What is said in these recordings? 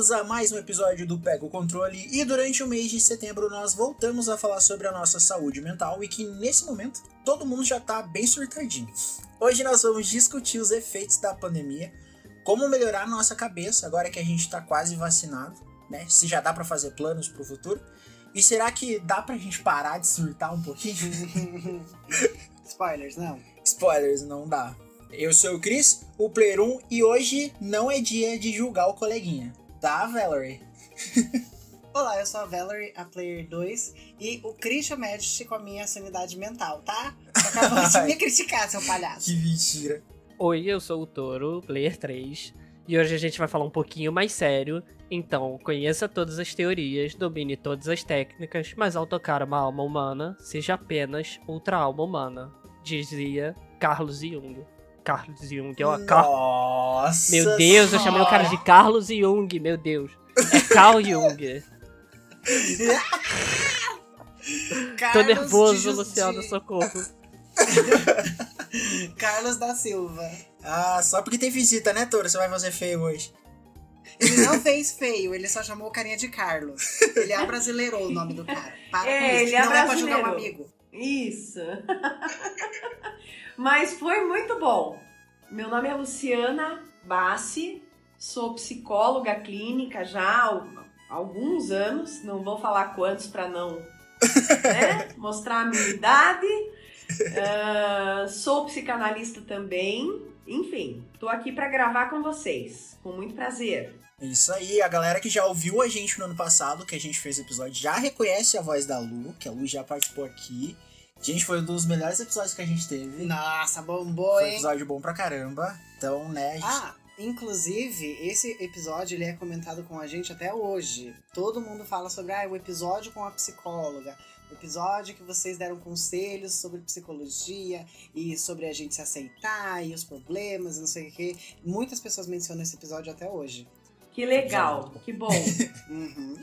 bem-vindos a mais um episódio do Pega o Controle. E durante o mês de setembro nós voltamos a falar sobre a nossa saúde mental e que nesse momento todo mundo já tá bem surtadinho. Hoje nós vamos discutir os efeitos da pandemia, como melhorar nossa cabeça agora que a gente tá quase vacinado, né? Se já dá para fazer planos pro futuro. E será que dá pra gente parar de surtar um pouquinho? Spoilers, não. Spoilers, não dá. Eu sou o Chris, o Player 1, e hoje não é dia de julgar o coleguinha, tá, Valerie? Olá, eu sou a Valerie, a Player 2, e o Christian mexe com a minha sanidade mental, tá? Você acabou de me criticar, seu palhaço. Que mentira. Oi, eu sou o Toro, Player 3, e hoje a gente vai falar um pouquinho mais sério. Então, conheça todas as teorias, domine todas as técnicas, mas ao tocar uma alma humana, seja apenas outra alma humana, dizia Carlos Jung. Carlos Jung. Ó, Car... Nossa Meu Deus, eu chamei o cara de Carlos Jung, meu Deus. É Carl Jung. Tô Carlos nervoso, Luciano, socorro. Carlos da Silva. Ah, só porque tem visita, né, Toro? Você vai fazer feio hoje. Ele não fez feio, ele só chamou o carinha de Carlos. Ele abrasileirou o nome do cara. Para É, com isso. ele não é pra julgar um amigo. Isso. Mas foi muito bom. Meu nome é Luciana Bassi, sou psicóloga clínica já há alguns anos, não vou falar quantos para não né, mostrar a minha idade. Ah, sou psicanalista também. Enfim, tô aqui para gravar com vocês, com muito prazer. Isso aí, a galera que já ouviu a gente no ano passado, que a gente fez o episódio, já reconhece a voz da Lu, que a Lu já participou aqui. Gente, foi um dos melhores episódios que a gente teve. Nossa, bombou, Foi um episódio bom pra caramba. Então, né, a gente... Ah, inclusive, esse episódio ele é comentado com a gente até hoje. Todo mundo fala sobre ah, o episódio com a psicóloga, o episódio que vocês deram conselhos sobre psicologia e sobre a gente se aceitar e os problemas e não sei o que. Muitas pessoas mencionam esse episódio até hoje. Que legal, que bom. Uhum.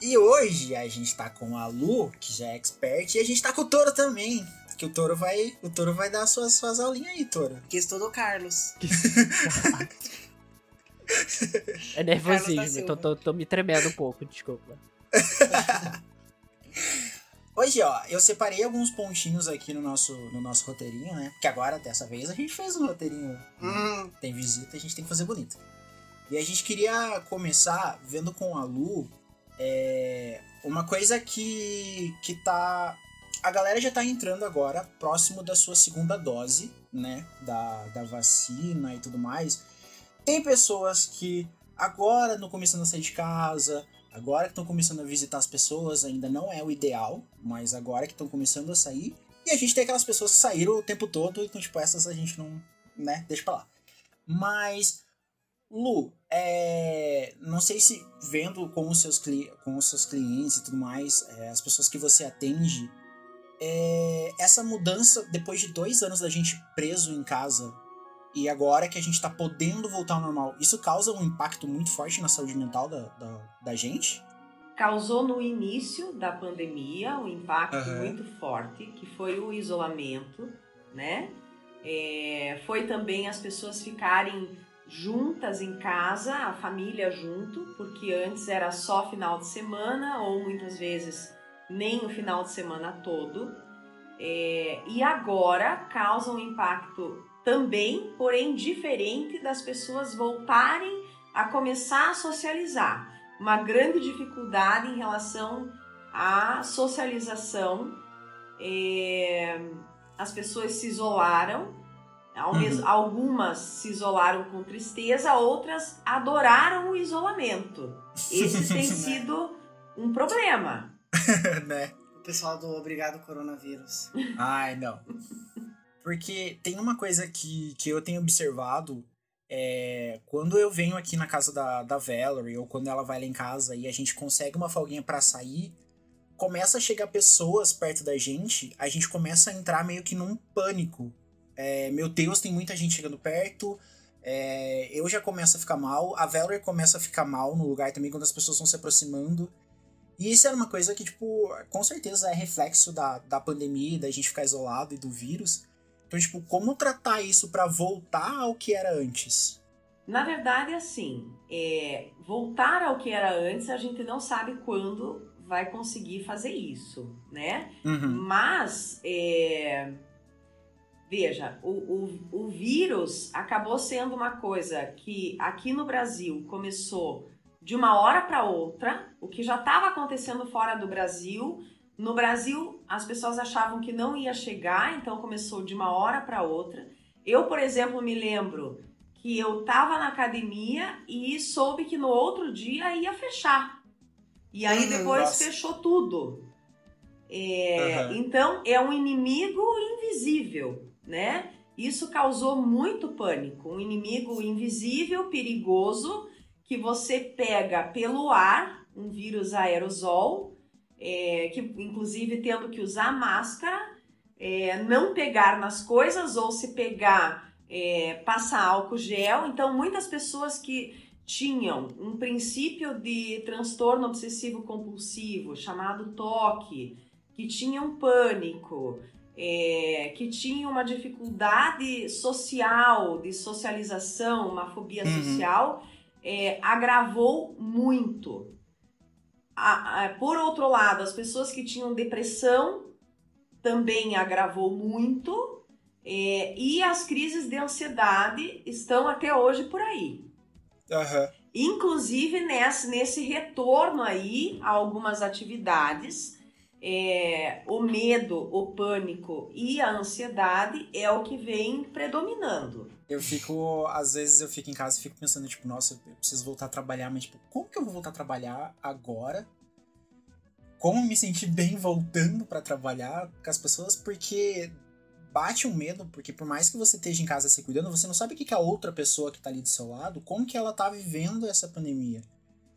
E hoje a gente tá com a Lu, que já é expert, e a gente tá com o Toro também. Que o Toro vai, o Toro vai dar suas, suas aulinhas aí, Toro. Que Carlos. É Carlos da nervosismo, tô, tô, tô me tremendo um pouco, desculpa. Hoje, ó, eu separei alguns pontinhos aqui no nosso, no nosso roteirinho, né? Que agora, dessa vez, a gente fez um roteirinho. Hum, Tem visita, a gente tem que fazer bonito. E a gente queria começar vendo com a Lu é, uma coisa que, que tá. A galera já tá entrando agora próximo da sua segunda dose, né? Da, da vacina e tudo mais. Tem pessoas que agora estão começando a sair de casa, agora que estão começando a visitar as pessoas, ainda não é o ideal, mas agora que estão começando a sair. E a gente tem aquelas pessoas que saíram o tempo todo, então, tipo, essas a gente não, né, deixa pra lá. Mas, Lu, é, não sei se vendo com os seus, cli com os seus clientes e tudo mais, é, as pessoas que você atende, é, essa mudança, depois de dois anos da gente preso em casa, e agora que a gente tá podendo voltar ao normal, isso causa um impacto muito forte na saúde mental da, da, da gente? causou no início da pandemia um impacto Aham. muito forte, que foi o isolamento, né? É, foi também as pessoas ficarem juntas em casa, a família junto, porque antes era só final de semana ou muitas vezes nem o final de semana todo. É, e agora causa um impacto também, porém diferente, das pessoas voltarem a começar a socializar uma grande dificuldade em relação à socialização. É, as pessoas se isolaram, ao Uhum. algumas se isolaram com tristeza, outras adoraram o isolamento. Esse tem sido um problema. né? o pessoal do Obrigado Coronavírus. Ai, não. Porque tem uma coisa que, que eu tenho observado. É, quando eu venho aqui na casa da, da Valerie, ou quando ela vai lá em casa e a gente consegue uma folguinha pra sair, começa a chegar pessoas perto da gente, a gente começa a entrar meio que num pânico. É, meu Deus, tem muita gente chegando perto. é, eu já começo a ficar mal. A Valerie começa a ficar mal no lugar também quando as pessoas vão se aproximando. E isso era uma coisa que, tipo, com certeza é reflexo da, da pandemia, da gente ficar isolado e do vírus. Então, tipo, como tratar isso pra voltar ao que era antes? Na verdade, assim, é, voltar ao que era antes, a gente não sabe quando vai conseguir fazer isso, né? Uhum. Mas, é, veja, o, o, o vírus acabou sendo uma coisa que aqui no Brasil começou de uma hora para outra, o que já estava acontecendo fora do Brasil. No Brasil, as pessoas achavam que não ia chegar, então começou de uma hora para outra. Eu, por exemplo, me lembro que eu estava na academia e soube que no outro dia ia fechar. E aí Uhum, depois nossa. fechou tudo. É, Aham. Então é um inimigo invisível, né? Isso causou muito pânico. Um inimigo invisível, perigoso, que você pega pelo ar, um vírus aerosol, é, que inclusive tendo que usar máscara, é, não pegar nas coisas ou se pegar, é, passar álcool gel. Então muitas pessoas que tinham um princípio de transtorno obsessivo compulsivo chamado TOC, que tinham pânico, é, que tinham uma dificuldade social, de socialização, uma fobia Uhum. social, é, agravou muito. A- a- por outro lado, as pessoas que tinham depressão também agravou muito. é, e as crises de ansiedade estão até hoje por aí. Aham. Inclusive nesse, nesse retorno aí a algumas atividades, é, o medo, o pânico e a ansiedade é o que vem predominando. Eu fico, às vezes eu fico em casa e fico pensando, tipo, nossa, eu preciso voltar a trabalhar, mas tipo, como que eu vou voltar a trabalhar agora? Como me sentir bem voltando pra trabalhar com as pessoas? Porque bate um medo, porque por mais que você esteja em casa se cuidando, você não sabe o que, que a outra pessoa que tá ali do seu lado, como que ela tá vivendo essa pandemia.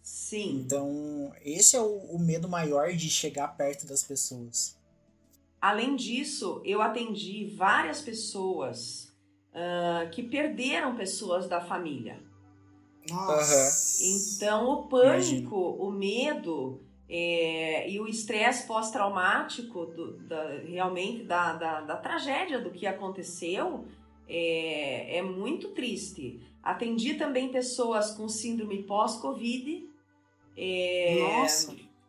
Sim. Então, esse é o, o medo maior de chegar perto das pessoas. Além disso, eu atendi várias pessoas ah, que perderam pessoas da família. Nossa. Então, o pânico, o medo é, e o estresse pós-traumático, realmente da, da, da tragédia do que aconteceu, é, é muito triste. Atendi também pessoas com síndrome pós-Covid, é,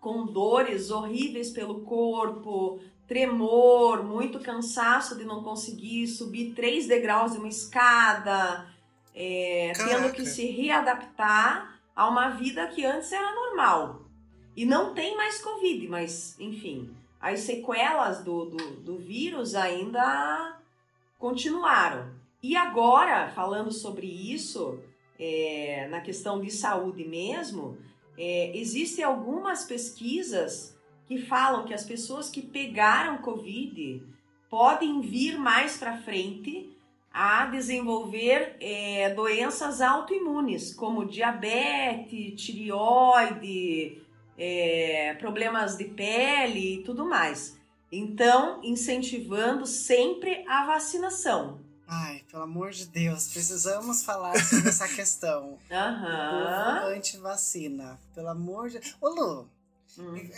com dores horríveis pelo corpo, tremor, muito cansaço de não conseguir subir três degraus de uma escada, é, tendo que se readaptar a uma vida que antes era normal. E não tem mais Covid, mas enfim, as sequelas do, do, do vírus ainda continuaram. E agora, falando sobre isso, é, na questão de saúde mesmo, é, existem algumas pesquisas que falam que as pessoas que pegaram Covid podem vir mais para frente a desenvolver é, doenças autoimunes, como diabetes, tireoide, é, problemas de pele e tudo mais. Então, incentivando sempre a vacinação. Ai, pelo amor de Deus, precisamos falar sobre essa questão. Aham. O antivacina. Pelo amor de Ô, Lu, Hum.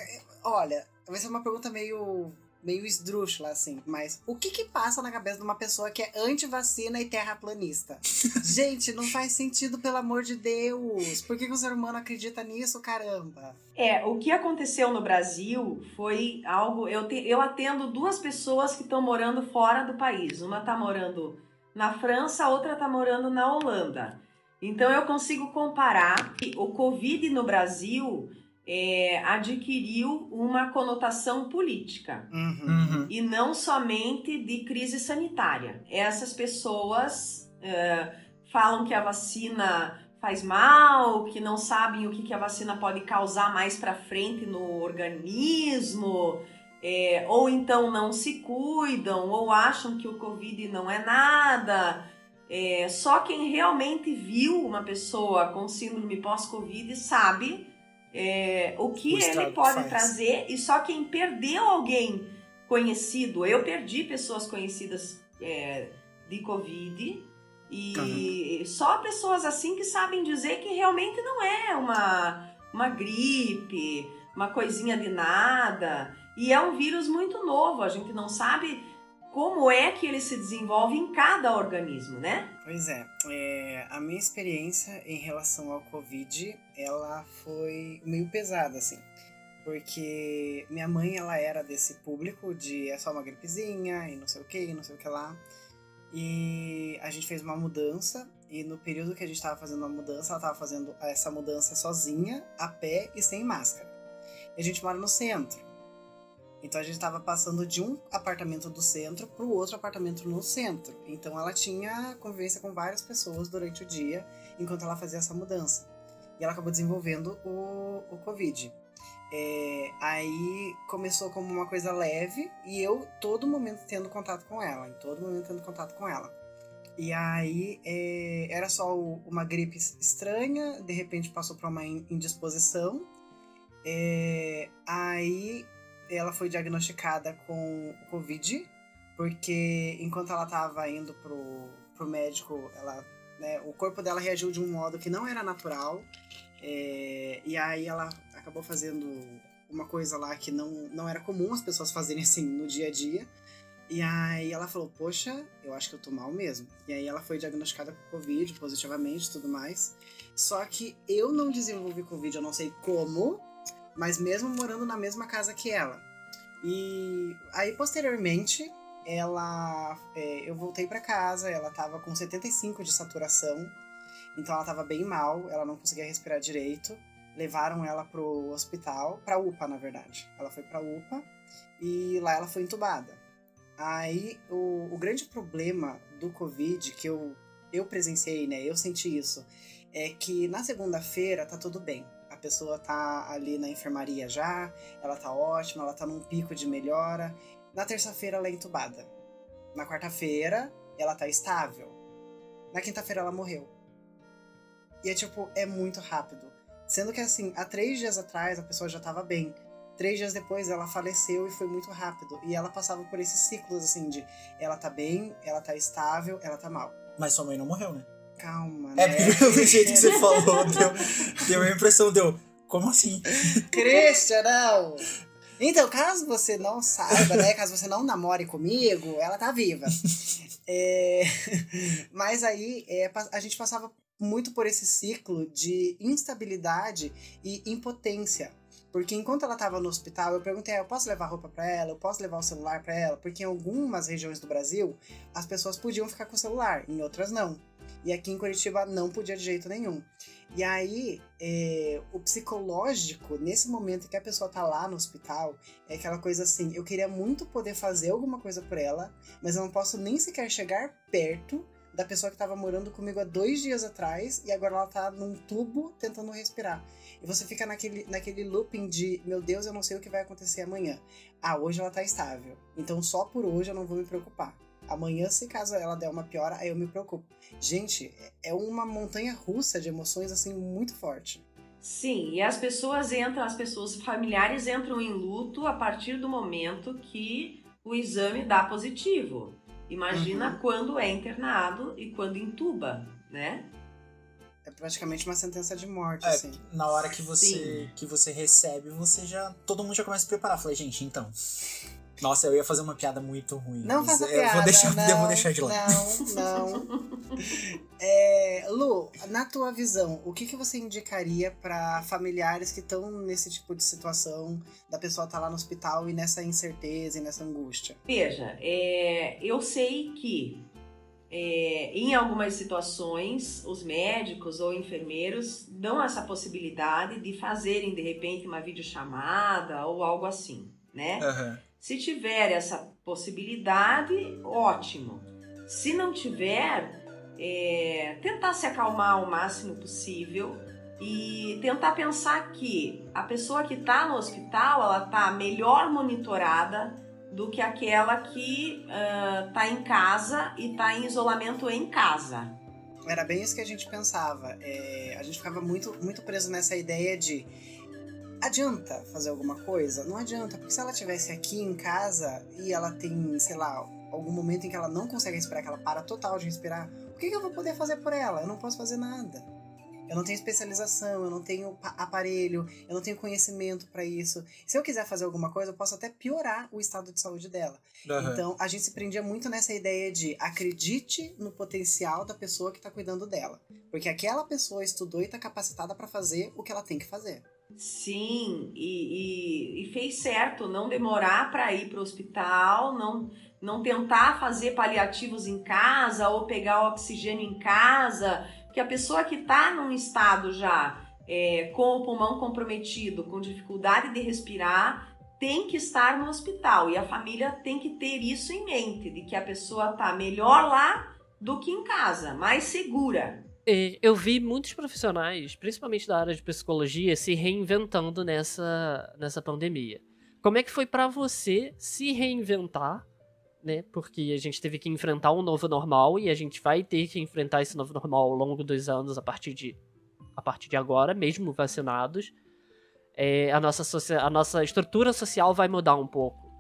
olha, vai ser uma pergunta meio, meio esdrúxula, assim, mas o que que passa na cabeça de uma pessoa que é anti-vacina e terraplanista? Gente, não faz sentido, pelo amor de Deus. Por que, que o ser humano acredita nisso, caramba? É, o que aconteceu no Brasil foi algo. Eu, te- eu atendo duas pessoas que estão morando fora do país. Uma está morando na França, a outra está morando na Holanda. Então eu consigo comparar que o Covid no Brasil é, adquiriu uma conotação política Uhum. Uhum. e não somente de crise sanitária. Essas pessoas é, falam que a vacina faz mal, que não sabem o que, que a vacina pode causar mais para frente no organismo, é, ou então não se cuidam, ou acham que o Covid não é nada. É, só quem realmente viu uma pessoa com síndrome pós-Covid sabe é, o que O ele pode faz. trazer, e só quem perdeu alguém conhecido, eu perdi pessoas conhecidas é, de Covid, e só pessoas assim que sabem dizer que realmente não é uma, uma gripe, uma coisinha de nada. E é um vírus muito novo, a gente não sabe como é que ele se desenvolve em cada organismo, né? Pois é, é, a minha experiência em relação ao Covid, ela foi meio pesada, assim. Porque minha mãe, ela era desse público de é só uma gripezinha e não sei o que, não sei o que lá. E a gente fez uma mudança e no período que a gente estava fazendo a mudança, ela estava fazendo essa mudança sozinha, a pé e sem máscara. E a gente mora no centro. Então a gente estava passando de um apartamento do centro para o outro apartamento no centro. Então ela tinha convivência com várias pessoas durante o dia enquanto ela fazia essa mudança. E ela acabou desenvolvendo o, o Covid. É, aí começou como uma coisa leve e eu todo momento tendo contato com ela, em todo momento tendo contato com ela. E aí é, era só uma gripe estranha, de repente passou para uma indisposição. É, aí ela foi diagnosticada com Covid, porque enquanto ela estava indo pro, pro médico, ela, né, o corpo dela reagiu de um modo que não era natural. É, e aí ela acabou fazendo uma coisa lá que não, não era comum as pessoas fazerem assim no dia a dia. E aí ela falou, poxa, eu acho que eu tô mal mesmo. E aí ela foi diagnosticada com Covid positivamente e tudo mais. Só que eu não desenvolvi Covid, eu não sei como, mas mesmo morando na mesma casa que ela. E aí posteriormente ela é, eu voltei para casa, ela tava com 75 de saturação. Então ela tava bem mal, ela não conseguia respirar direito levaram ela pro hospital, pra UPA, na verdade. Ela foi pra UPA e lá ela foi entubada. Aí o, o grande problema do Covid que eu, eu presenciei, né? Eu senti isso. É que na segunda-feira tá tudo bem. Pessoa tá ali na enfermaria já, ela tá ótima, ela tá num pico de melhora. Na terça-feira ela é entubada. Na quarta-feira ela tá estável. Na quinta-feira ela morreu. E é tipo, é muito rápido. Sendo que, assim, há três dias atrás a pessoa já estava bem. Três dias depois ela faleceu e foi muito rápido. E ela passava por esses ciclos, assim, de ela tá bem, ela tá estável, ela tá mal. Mas sua mãe não morreu, né? Calma, É, né? porque do jeito que você falou, deu, deu a impressão, deu. Como assim? Christian, não! Então, caso você não saiba, né? Caso você não namore comigo, ela tá viva. É, Mas aí é, a gente passava muito por esse ciclo de instabilidade e impotência. Porque enquanto ela estava no hospital, eu perguntei: eu posso levar roupa para ela? Eu posso levar o celular para ela? Porque em algumas regiões do Brasil, as pessoas podiam ficar com o celular, em outras não. E aqui em Curitiba não podia de jeito nenhum. E aí, é, o psicológico, nesse momento que a pessoa tá lá no hospital, é aquela coisa assim: eu queria muito poder fazer alguma coisa por ela, mas eu não posso nem sequer chegar perto da pessoa que estava morando comigo há dois dias atrás e agora ela tá num tubo tentando respirar. E você fica naquele, naquele looping de, meu Deus, eu não sei o que vai acontecer amanhã. Ah, hoje ela tá estável. Então só por hoje eu não vou me preocupar. Amanhã, se caso ela der uma piora, aí eu me preocupo. Gente, é uma montanha russa de emoções assim muito forte. Sim, e as pessoas entram, as pessoas familiares entram em luto a partir do momento que o exame dá positivo. Imagina Uhum. quando é internado e quando entuba, né? É praticamente uma sentença de morte, É, assim. na hora que você, que você recebe, você já. Todo mundo já começa a se preparar. Falei, gente, então. Nossa, eu ia fazer uma piada muito ruim. Não faça eu piada. Vou deixar, não, eu vou deixar de lado. Não, não. É, Lu, na tua visão, o que, que você indicaria para familiares que estão nesse tipo de situação, da pessoa estar lá no hospital e nessa incerteza e nessa angústia? Veja, é, eu sei que é, em algumas situações os médicos ou enfermeiros dão essa possibilidade de fazerem de repente uma videochamada ou algo assim, né? Aham. Se tiver essa possibilidade, ótimo. Se não tiver, é, tentar se acalmar o máximo possível e tentar pensar que a pessoa que está no hospital ela está melhor monitorada do que aquela que está em casa e está em isolamento em casa. Era bem isso que a gente pensava. É, a gente ficava muito, muito preso nessa ideia de adianta fazer alguma coisa? Não adianta, porque se ela estivesse aqui em casa e ela tem, sei lá, algum momento em que ela não consegue respirar, que ela para total de respirar, o que, que eu vou poder fazer por ela? Eu não posso fazer nada. Eu não tenho especialização, eu não tenho aparelho, eu não tenho conhecimento para isso. Se eu quiser fazer alguma coisa, eu posso até piorar o estado de saúde dela. Uhum. Então, a gente se prendia muito nessa ideia de acredite no potencial da pessoa que está cuidando dela. Porque aquela pessoa estudou e está capacitada para fazer o que ela tem que fazer. Sim, e, e, e fez certo não demorar para ir para o hospital, não, não tentar fazer paliativos em casa ou pegar oxigênio em casa, porque a pessoa que está num estado já é, com o pulmão comprometido, com dificuldade de respirar, tem que estar no hospital e a família tem que ter isso em mente, de que a pessoa está melhor lá do que em casa, mais segura. Eu vi muitos profissionais, principalmente da área de psicologia, se reinventando nessa, nessa pandemia. Como é que foi para você se reinventar, né? Porque a gente teve que enfrentar um novo normal e a gente vai ter que enfrentar esse novo normal ao longo dos anos a partir de, a partir de agora, mesmo vacinados. É, a, nossa a nossa estrutura social vai mudar um pouco.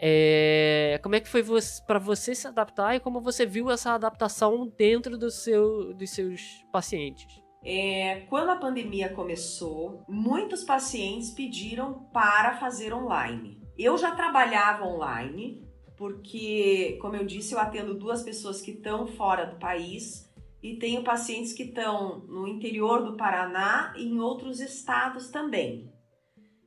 É, como é que foi para você se adaptar e como você viu essa adaptação dentro do seu, dos seus pacientes? É, quando a pandemia começou, muitos pacientes pediram para fazer online. Eu já trabalhava online, porque, como eu disse, eu atendo duas pessoas que estão fora do país e tenho pacientes que estão no interior do Paraná e em outros estados também.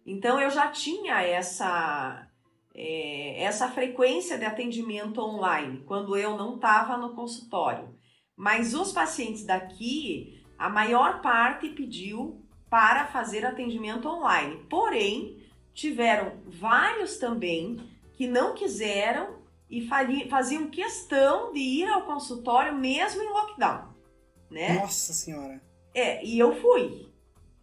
Então eu já tinha essa é, essa frequência de atendimento online, quando eu não estava no consultório. Mas os pacientes daqui, a maior parte pediu para fazer atendimento online. Porém, tiveram vários também que não quiseram e faziam questão de ir ao consultório mesmo em lockdown, né? Nossa senhora. É, e eu fui.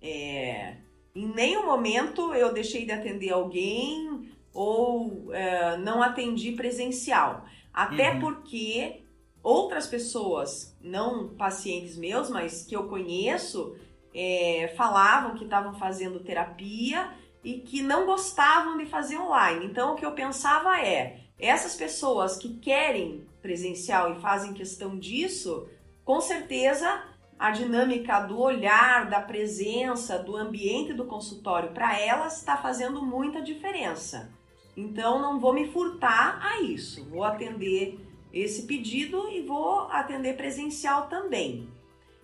É, em nenhum momento eu deixei de atender alguém ou é, não atendi presencial. Até uhum. porque outras pessoas, não pacientes meus, mas que eu conheço, é, falavam que estavam fazendo terapia e que não gostavam de fazer online. Então o que eu pensava é: essas pessoas que querem presencial e fazem questão disso, com certeza a dinâmica do olhar, da presença, do ambiente do consultório para elas está fazendo muita diferença. Então não vou me furtar a isso. Vou atender esse pedido e vou atender presencial também.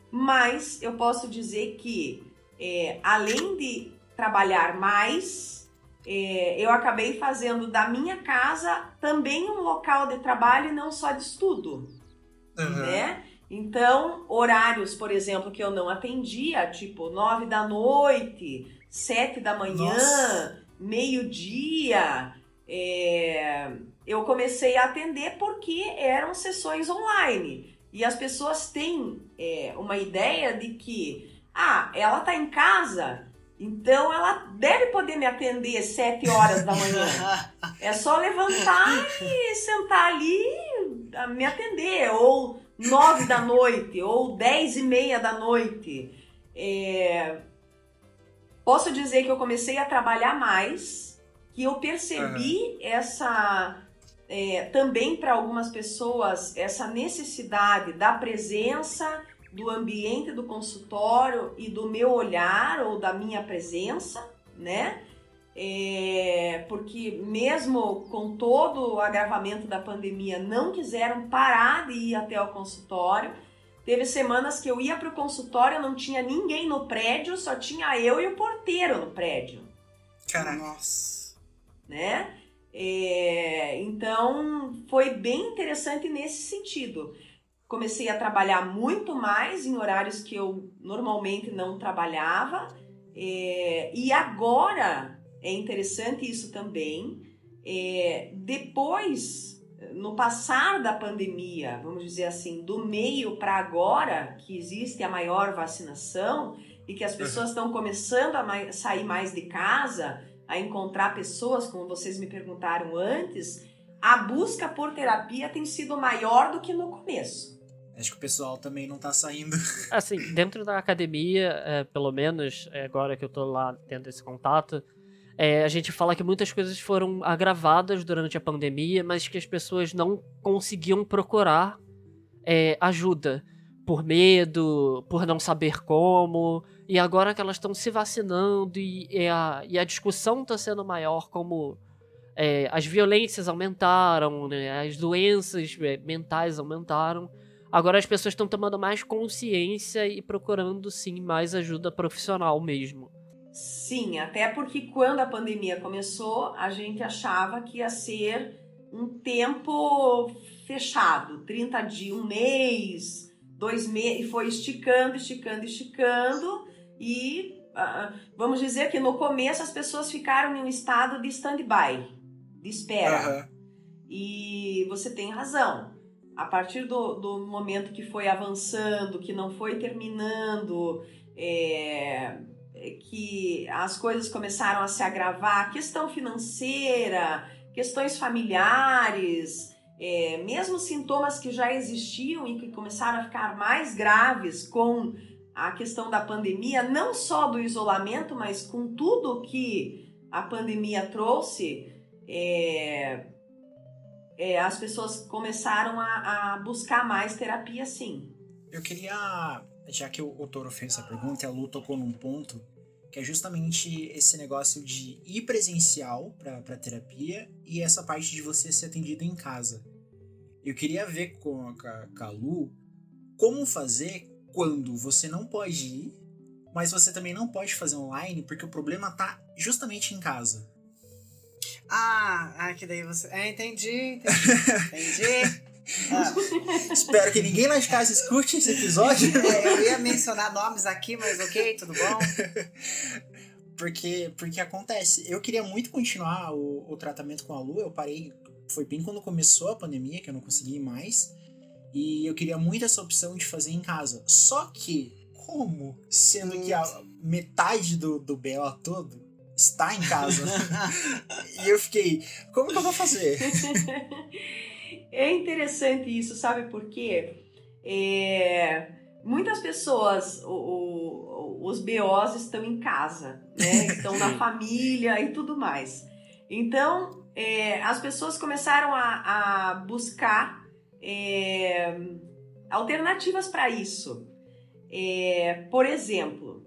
Mas eu posso dizer que é, além de trabalhar mais, é, eu acabei fazendo da minha casa também um local de trabalho e não só de estudo, uhum. né? Então, horários, por exemplo, que eu não atendia, tipo nove da noite, sete da manhã, meio-dia, é, eu comecei a atender porque eram sessões online. E as pessoas têm é, uma ideia de que, ah, ela está em casa, então ela deve poder me atender sete horas da manhã. é só levantar e sentar ali me atender, ou nove da noite, ou dez e meia da noite. É... Posso dizer que eu comecei a trabalhar mais que eu percebi uhum. essa é, também para algumas pessoas essa necessidade da presença do ambiente do consultório e do meu olhar ou da minha presença, né? É, porque mesmo com todo o agravamento da pandemia, não quiseram parar de ir até o consultório. Teve semanas que eu ia para o consultório, não tinha ninguém no prédio, só tinha eu e o porteiro no prédio. Caraca. Nossa né? É, então foi bem interessante nesse sentido. Comecei a trabalhar muito mais em horários que eu normalmente não trabalhava, é, e agora é interessante isso também. É, depois, no passar da pandemia, vamos dizer assim, do meio para agora, que existe a maior vacinação e que as pessoas estão começando a mais, sair mais de casa, a encontrar pessoas, como vocês me perguntaram antes, a busca por terapia tem sido maior do que no começo. Acho que o pessoal também não tá saindo. Assim, dentro da academia, é, pelo menos, é, agora que eu tô lá tendo esse contato, é, a gente fala que muitas coisas foram agravadas durante a pandemia, mas que as pessoas não conseguiam procurar é, ajuda. por medo, por não saber como, e agora que elas estão se vacinando e, e, a, e a discussão está sendo maior, como é, as violências aumentaram, né, as doenças é, mentais aumentaram, agora as pessoas estão tomando mais consciência e procurando sim mais ajuda profissional mesmo. Sim, até porque quando a pandemia começou, a gente achava que ia ser um tempo fechado, 30 dias, um mês, dois meses, e foi esticando, esticando, esticando, e uh, vamos dizer que no começo as pessoas ficaram em um estado de stand-by, de espera. Uhum. E você tem razão. A partir do, do momento que foi avançando, que não foi terminando, é, que as coisas começaram a se agravar, questão financeira, questões familiares, é, mesmo sintomas que já existiam e que começaram a ficar mais graves com a questão da pandemia, não só do isolamento, mas com tudo que a pandemia trouxe, é, é, as pessoas começaram a, a, buscar mais terapia, sim. Eu queria, já que o, o Toro fez essa pergunta a Lu tocou num ponto, que é justamente esse negócio de ir presencial para terapia e essa parte de você ser atendido em casa. Eu queria ver com a, com a Lu como fazer quando você não pode ir, mas você também não pode fazer online porque o problema tá justamente em casa. Ah, ah que daí você. É, entendi, entendi. entendi. Ah. Espero que ninguém lá de casa escute esse episódio. É, eu ia mencionar nomes aqui, mas ok, tudo bom? Porque, porque acontece. Eu queria muito continuar o, o tratamento com a Lu. Eu parei. Foi bem quando começou a pandemia que eu não consegui mais. E eu queria muito essa opção de fazer em casa. Só que, como? Sendo hum. que a metade do, do BO todo está em casa. e eu fiquei, como que eu vou fazer? É interessante isso, sabe por quê? É, muitas pessoas, o, o, os BOs estão em casa, né? estão na família e tudo mais. Então, é, as pessoas começaram a, a buscar é, alternativas para isso. É, por exemplo,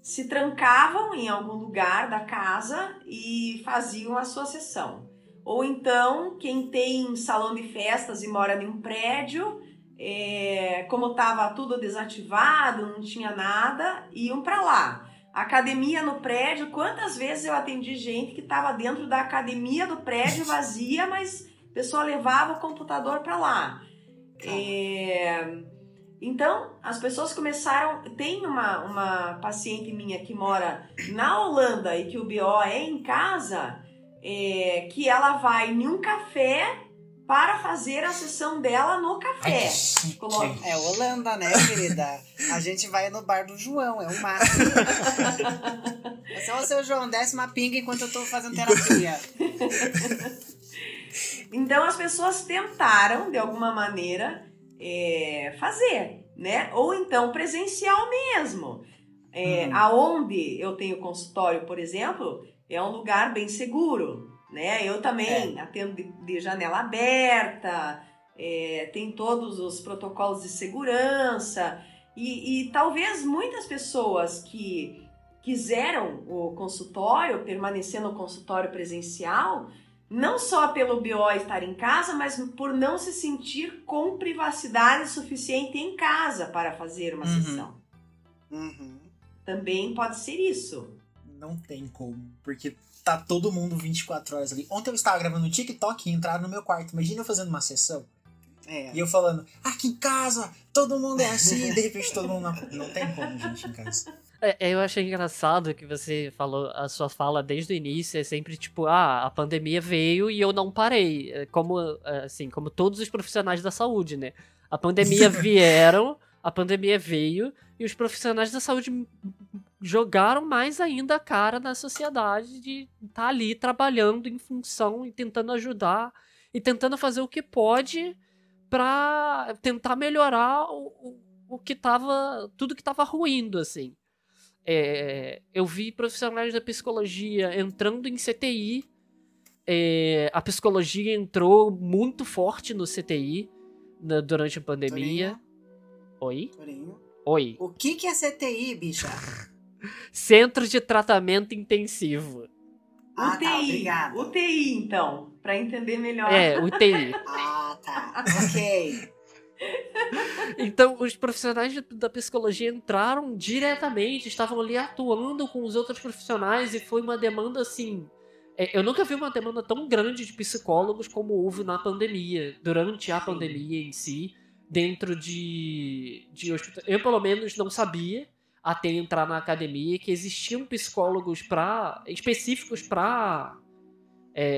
se trancavam em algum lugar da casa e faziam a sua sessão. Ou então, quem tem salão de festas e mora em um prédio, é, como estava tudo desativado, não tinha nada, iam para lá. Academia no prédio, quantas vezes eu atendi gente que estava dentro da academia do prédio vazia, mas pessoa levava o computador para lá. É, então, as pessoas começaram. Tem uma, uma paciente minha que mora na Holanda e que o BO é em casa é, que ela vai em um café para fazer a sessão dela no café. Ai, é Holanda, né, querida? A gente vai no bar do João, é o máximo. é só o seu João, desce uma pinga enquanto eu tô fazendo terapia. então as pessoas tentaram, de alguma maneira, é, fazer, né? Ou então presencial mesmo. É, uhum. Aonde eu tenho consultório, por exemplo, é um lugar bem seguro, né? Eu também é. atendo de, de, janela aberta, é, tem todos os protocolos de segurança e, e talvez muitas pessoas que quiseram o consultório, permanecer no consultório presencial, não só pelo BO estar em casa, mas por não se sentir com privacidade suficiente em casa para fazer uma uhum. sessão. Uhum. Também pode ser isso não tem como. Porque tá todo mundo 24 horas ali. Ontem eu estava gravando no TikTok e entraram no meu quarto. Imagina eu fazendo uma sessão. É. E eu falando, aqui em casa, todo mundo é assim, e de repente todo mundo não. Não tem como, gente, em casa. É, eu achei engraçado que você falou, a sua fala desde o início é sempre tipo, ah, a pandemia veio e eu não parei. É como, é, assim, como todos os profissionais da saúde, né? A pandemia vieram, a pandemia veio e os profissionais da saúde jogaram mais ainda a cara na sociedade de estar tá ali trabalhando em função e tentando ajudar e tentando fazer o que pode para tentar melhorar o, o, o, que tava tudo que tava ruindo assim é, eu vi profissionais da psicologia entrando em CTI é, a psicologia entrou muito forte no CTI na, durante a pandemia Oi? Torinho. Oi. O que, que é CTI, bicha? Centro de Tratamento Intensivo. Ah, UTI. tá. UTI, então, para entender melhor. É, UTI. Ah, tá. Ok. Então, os profissionais da psicologia entraram diretamente, estavam ali atuando com os outros profissionais e foi uma demanda assim. é, Eu nunca vi uma demanda tão grande de psicólogos como houve na pandemia, durante a pandemia em si, dentro de, de hospital. Eu, pelo menos, não sabia até entrar na academia que existiam psicólogos pra, específicos para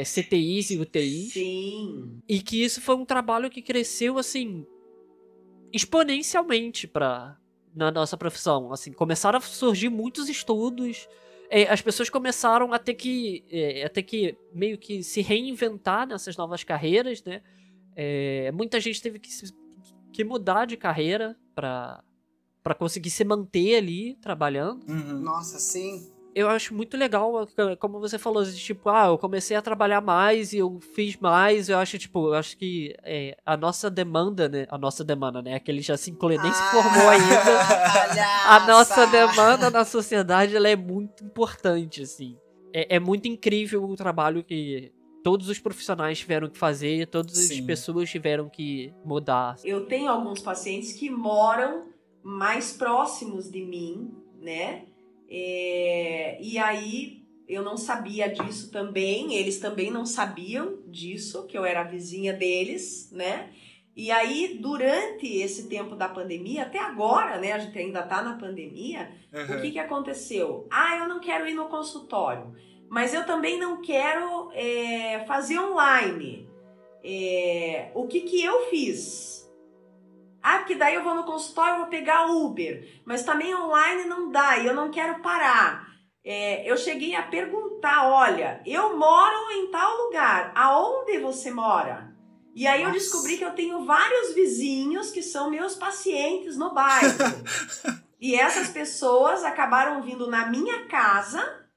CTIs e UTIs. Sim. E que isso foi um trabalho que cresceu, assim, exponencialmente pra, na nossa profissão. Assim, começaram a surgir muitos estudos. é, as pessoas começaram a ter que, é, a ter que meio que se reinventar nessas novas carreiras, né? É, muita gente teve que, se- que mudar de carreira pra, pra conseguir se manter ali trabalhando Uhum. Nossa, sim. Eu acho muito legal, eh, como você falou, de, tipo, ah, eu comecei a trabalhar mais e eu fiz mais. Eu acho, tipo, eu acho que é, a nossa demanda, né? A nossa demanda, né? Que ele já se inclui, nem se Ah, formou ainda. A nossa demanda na sociedade, ela é muito importante, assim. É, é muito incrível o trabalho que todos os profissionais tiveram que fazer, todas as Sim. pessoas tiveram que mudar. Eu tenho alguns pacientes que moram mais próximos de mim, né? É, e aí eu não sabia disso também, eles também não sabiam disso, que eu era vizinha deles, né? E aí, durante esse tempo da pandemia, até agora, né? A gente ainda tá na pandemia, o Uhum. que, que aconteceu? Ah, eu não quero ir no consultório, mas eu também não quero é, fazer online. É, o que, que eu fiz? Ah, porque daí eu vou no consultório e vou pegar Uber, mas também online não dá e eu não quero parar. É, eu cheguei a perguntar: olha, eu moro em tal lugar, aonde você mora? E aí eu Nossa. descobri que eu tenho vários vizinhos que são meus pacientes no bairro. E essas pessoas acabaram vindo na minha casa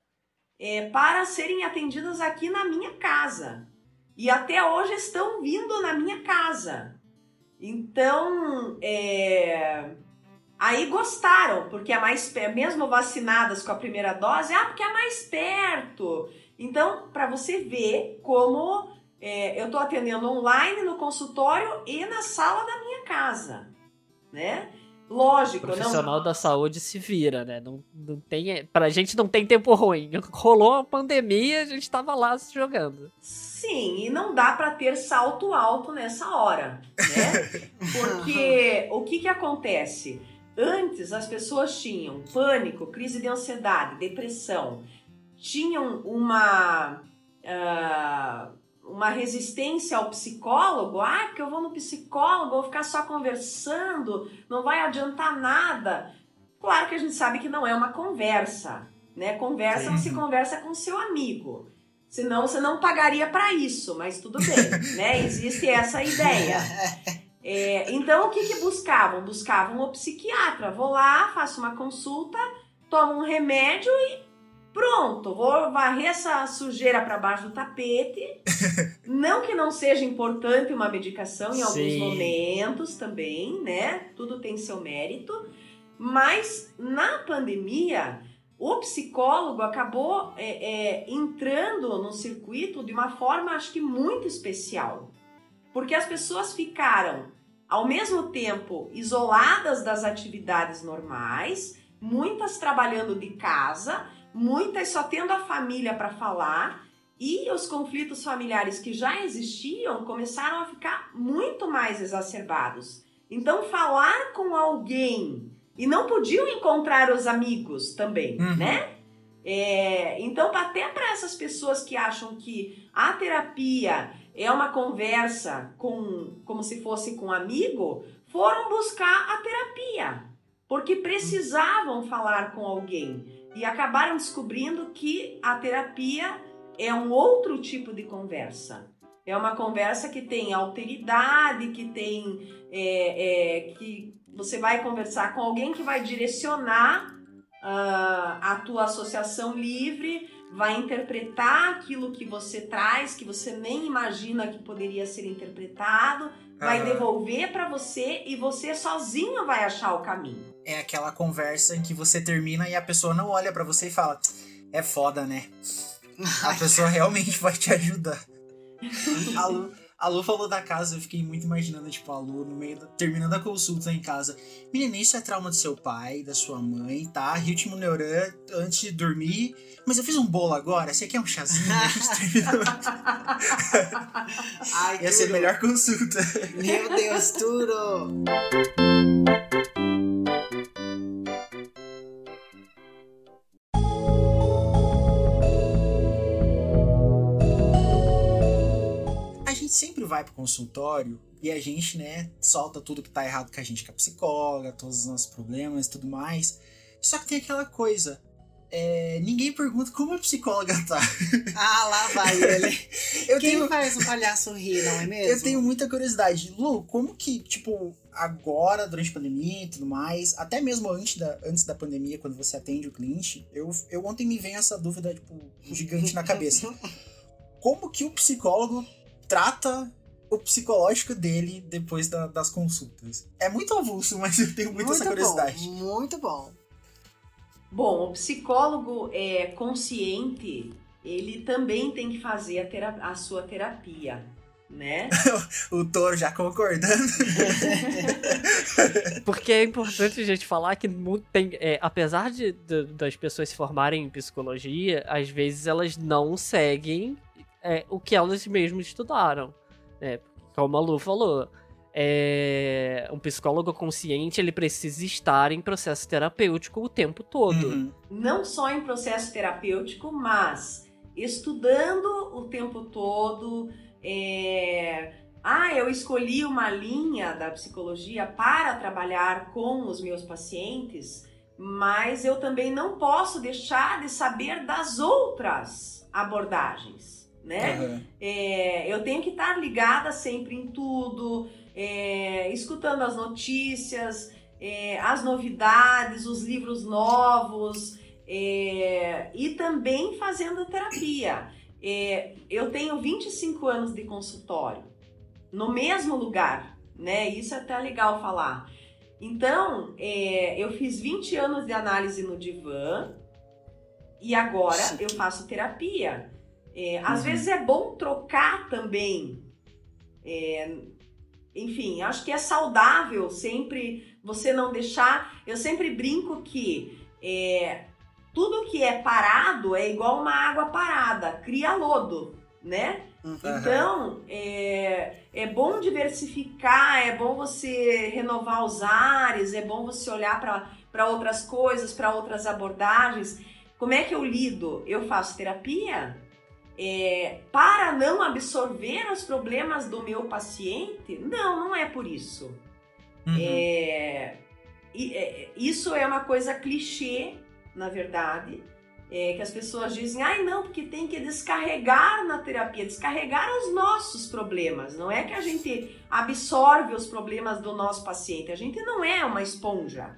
é, para serem atendidas aqui na minha casa. E até hoje estão vindo na minha casa. Então, é, aí gostaram, porque é mais mesmo vacinadas com a primeira dose, ah, porque é mais perto. Então, para você ver como é, eu estou atendendo online no consultório e na sala da minha casa, né? O Lógico, não, profissional da saúde se vira, né? Não, não tem, pra gente não tem tempo ruim. Rolou a pandemia, a gente tava lá se jogando. Sim, e não dá para ter salto alto nessa hora, né? Porque o que que acontece? Antes as pessoas tinham pânico, crise de ansiedade, depressão, tinham uma ah, uma resistência ao psicólogo. Ah, porque eu vou no psicólogo, vou ficar só conversando, não vai adiantar nada. Claro que a gente sabe que não é uma conversa, né? Conversa Sim. você conversa com seu amigo. Senão você não pagaria para isso, mas tudo bem, né? Existe essa ideia. É, então, o que, que buscavam? Buscavam o psiquiatra. Vou lá, faço uma consulta, tomo um remédio e pronto. Vou varrer essa sujeira para baixo do tapete. não que não seja importante uma medicação em alguns Sim. momentos também, né? Tudo tem seu mérito. Mas na pandemia, o psicólogo acabou é, é, entrando no circuito de uma forma, acho que muito especial. Porque as pessoas ficaram, ao mesmo tempo, isoladas das atividades normais, muitas trabalhando de casa, muitas só tendo a família para falar, e os conflitos familiares que já existiam começaram a ficar muito mais exacerbados. Então, falar com alguém e não podiam encontrar os amigos também, Uhum. né? É, então, até para essas pessoas que acham que a terapia é uma conversa com, como se fosse com um amigo, foram buscar a terapia, porque precisavam falar com alguém e acabaram descobrindo que a terapia é um outro tipo de conversa. É uma conversa que tem alteridade, que tem é, é, que você vai conversar com alguém que vai direcionar ah, a tua associação livre vai interpretar aquilo que você traz, que você nem imagina que poderia ser interpretado, vai devolver para você e você sozinho vai achar o caminho. É aquela conversa em que você termina e a pessoa não olha pra você e fala: É foda, né? A pessoa realmente vai te ajudar. A Lu, a Lu falou da casa, eu fiquei muito imaginando, tipo, a Lu no meio da, terminando a consulta em casa. Menina, isso é trauma do seu pai, da sua mãe, tá? Ritmo Neuran antes de dormir. Mas eu fiz um bolo agora, você quer um chazinho? A gente terminou. Ai, Ia ser a melhor consulta. Meu Deus, tudo! Vai pro consultório e a gente, né, solta tudo que tá errado com a gente, com a psicóloga, todos os nossos problemas e tudo mais. Só que tem aquela coisa. é, ninguém pergunta como a psicóloga tá. Ah, lá vai ele. Eu Quem tenho, faz um palhaço rir, não é mesmo? eu tenho muita curiosidade. Lu, como que, tipo, agora, durante a pandemia e tudo mais, até mesmo antes da, antes da pandemia, quando você atende o cliente, eu, eu ontem me vem essa dúvida, tipo, gigante na cabeça. Como que o psicólogo trata o psicológico dele depois da- das consultas? É muito avulso, mas eu tenho muito, essa curiosidade. Bom, muito bom. Bom, o psicólogo é consciente, ele também tem que fazer a, a sua terapia, né? O touro já concordando. Porque é importante a gente falar que tem, é, apesar de, de- das pessoas se formarem em psicologia, às vezes elas não seguem é, o que elas mesmas estudaram. Né? Como a Lu falou, é, um psicólogo consciente ele precisa estar em processo terapêutico o tempo todo. Uhum. Não só em processo terapêutico, mas estudando o tempo todo. é, Ah, eu escolhi uma linha da psicologia para trabalhar com os meus pacientes, mas eu também não posso deixar de saber das outras abordagens, né? Aham. É, eu tenho que estar ligada sempre em tudo, é, escutando as notícias, é, as novidades, os livros novos é, e também fazendo terapia. É, eu tenho 25 anos de consultório no mesmo lugar, né? Isso é até legal falar. Então, é, eu fiz 20 anos de análise no divã e agora Chique. eu faço terapia. É, às Uhum. vezes é bom trocar também. É, enfim, acho que é saudável sempre você não deixar. Eu sempre brinco que é, tudo que é parado é igual uma água parada, cria lodo, né? Uhum. Então, é, é bom diversificar, é bom você renovar os ares, é bom você olhar para outras coisas, para outras abordagens. Como é que eu lido? Eu faço terapia é, para não absorver os problemas do meu paciente? Não, não é por isso. Uhum. É, e- é, isso é uma coisa clichê, na verdade, é, que as pessoas dizem, ai não, porque tem que descarregar na terapia, descarregar os nossos problemas. Não é que a gente absorve os problemas do nosso paciente, a gente não é uma esponja,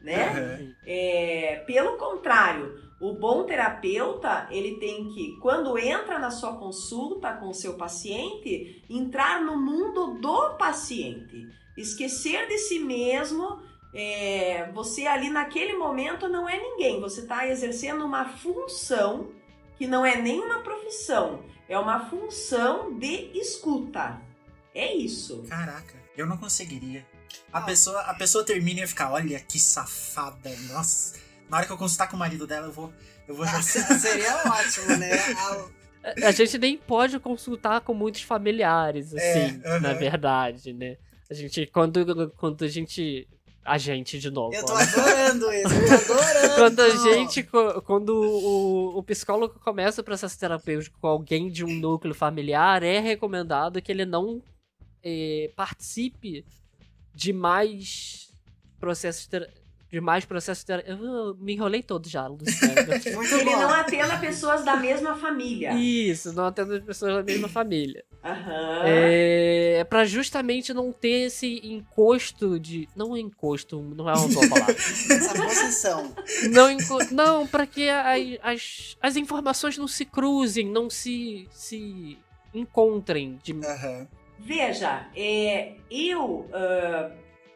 né? Aham. É, pelo contrário, o bom terapeuta, ele tem que, quando entra na sua consulta com o seu paciente, entrar no mundo do paciente. Esquecer de si mesmo. é, você ali naquele momento não é ninguém. Você está exercendo uma função que não é nem uma profissão, é uma função de escuta. É isso. Caraca, eu não conseguiria. A, Ah. pessoa, a pessoa termina e ia ficar, olha que safada, nossa. Na hora que eu consultar com o marido dela, eu vou. Eu vou já. Seria ótimo, né? A- A gente nem pode consultar com muitos familiares, É, assim, aham. na verdade, né? A gente, quando, quando a gente. A gente, de novo. Eu tô né? adorando isso, eu tô adorando. Quando a gente. Quando o, o psicólogo começa o processo terapêutico com alguém de um núcleo familiar, é recomendado que ele não eh, participe de mais processos ter- de mais processo terapêutico. Eu me enrolei todo já, Luciano. Ele não atenda pessoas da mesma família. Isso, não atendo as pessoas da mesma família. Aham. É para justamente não ter esse encosto de. Não é encosto, não é uma boa palavra. Essa possessão. não, enco... não para que a- as, as informações não se cruzem, não se, se encontrem. De... Aham. Veja, é, eu, ah,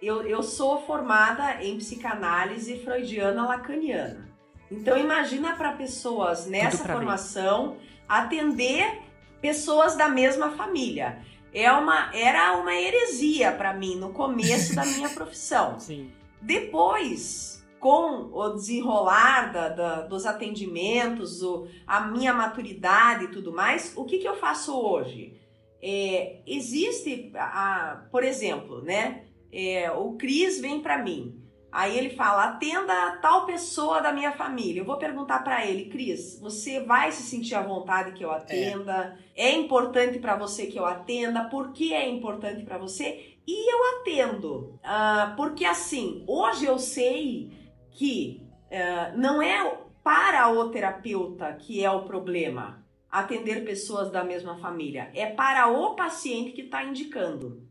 eu, eu sou formada em psicanálise freudiana lacaniana. Então imagina para pessoas nessa pra mim. formação atender pessoas da mesma família. É uma, era uma heresia para mim no começo da minha profissão. Sim. Depois, com o desenrolar da- da- dos atendimentos, o- a minha maturidade e tudo mais, o que, que eu faço hoje? É, existe, a, por exemplo, né? É, o Cris vem para mim. Aí ele fala: atenda tal pessoa da minha família. Eu vou perguntar para ele, Cris, você vai se sentir à vontade que eu atenda? É, importante para você que eu atenda? Por que é importante para você? E eu atendo. Ah, porque assim, hoje eu sei que ah, não é para o terapeuta que é o problema atender pessoas da mesma família. É para o paciente que está indicando.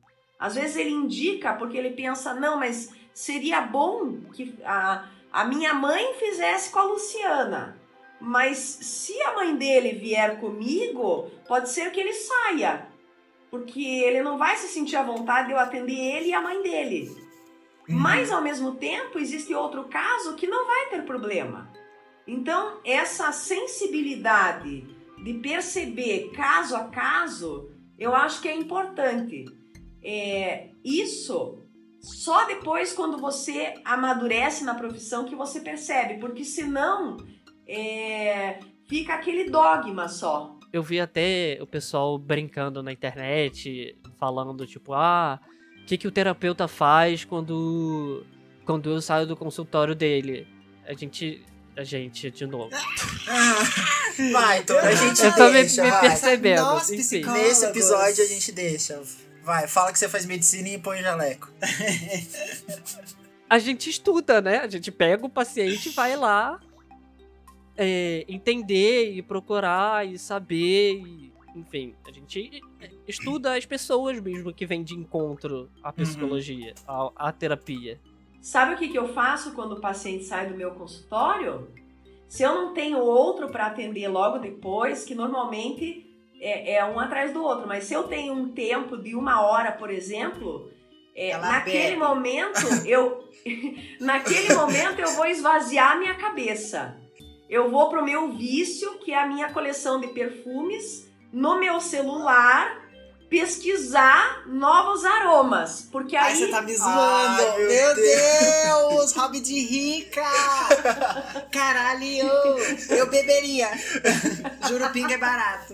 Às vezes ele indica porque ele pensa, não, mas seria bom que a, a minha mãe fizesse com a Luciana. Mas se a mãe dele vier comigo, pode ser que ele saia. Porque ele não vai se sentir à vontade de eu atender ele e a mãe dele. Mas ao mesmo tempo, existe outro caso que não vai ter problema. Então, essa sensibilidade de perceber caso a caso, eu acho que é importante. É, isso só depois, quando você amadurece na profissão, que você percebe, porque senão é, fica aquele dogma só. Eu vi até o pessoal brincando na internet, falando, tipo, ah, o que, que o terapeuta faz quando, quando eu saio do consultório dele? A gente. A gente, de novo. Vai, então a gente Eu tô me, deixa, me vai. percebendo. Nós. Nesse episódio a gente deixa. Vai, fala que você faz medicina e põe jaleco. A gente estuda, né? A gente pega o paciente e vai lá é, entender e procurar e saber. e, enfim, a gente estuda as pessoas mesmo que vêm de encontro à psicologia, à, à terapia. Sabe o que, que eu faço quando o paciente sai do meu consultório? Se eu não tenho outro para atender logo depois, que normalmente é, é um atrás do outro, mas se eu tenho um tempo de uma hora, por exemplo, é, naquele bebe. momento eu naquele momento eu vou esvaziar a minha cabeça. Eu vou pro meu vício, que é a minha coleção de perfumes, no meu celular pesquisar novos aromas, porque Aí aí você tá me zoando. Ai, meu meu Deus, hobby de rica. Caralho, eu beberia. Jurupinga é barato.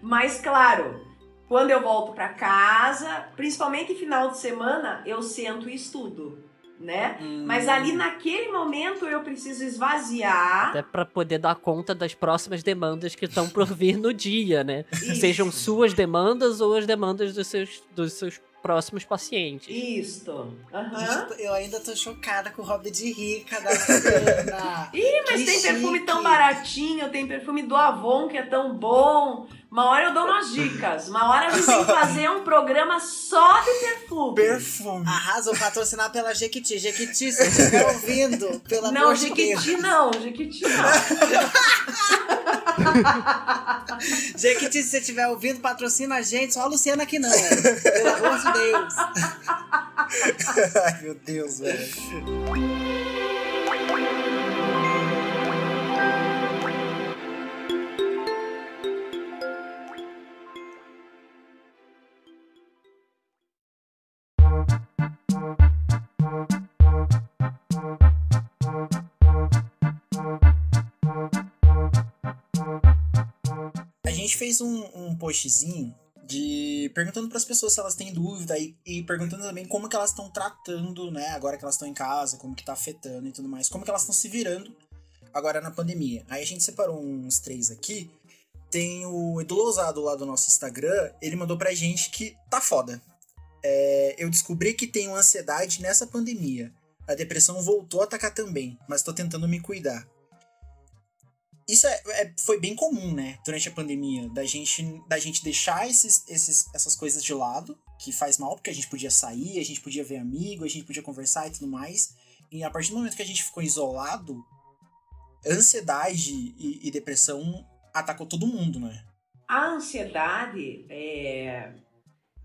Mas claro, quando eu volto para casa, principalmente final de semana, eu sento e estudo, né? Mas ali naquele momento eu preciso esvaziar. Até pra poder dar conta das próximas demandas que estão por vir no dia, né? Isso. Sejam suas demandas ou as demandas dos seus, dos seus próximos pacientes. Isto. Aham. Gente, eu ainda tô chocada com o hobby de rica da Luciana. Ih, mas Que tem perfume chique. tão baratinho, tem perfume do Avon que é tão bom. Uma hora eu dou umas dicas. Uma hora a gente tem que fazer um programa só de perfume. Perfume. Arrasou patrocinar pela Jequiti. Jequiti, se você estiver ouvindo, pelo Não. Jequiti não, Jequiti não. Jequiti, se você estiver ouvindo, patrocina a gente. Só a Luciana aqui não. Pelo amor de Deus. Ai, meu Deus, velho. Postzinho de perguntando para as pessoas se elas têm dúvida e, e perguntando também como que elas estão tratando, né, agora que elas estão em casa, como que tá afetando e tudo mais, como que elas estão se virando agora na pandemia. Aí a gente separou uns três aqui. Tem o Edu Lousado lá do nosso Instagram, ele mandou pra gente que tá foda. É, eu descobri que tenho ansiedade nessa pandemia. A depressão voltou a atacar também, mas tô tentando me cuidar. Isso é, é- foi bem comum, né? Durante a pandemia, da gente, da gente deixar esses, esses, essas coisas de lado, que faz mal, porque a gente podia sair, a gente podia ver amigo, a gente podia conversar e tudo mais. E a partir do momento que a gente ficou isolado, ansiedade e, e depressão atacou todo mundo, né? A ansiedade, é,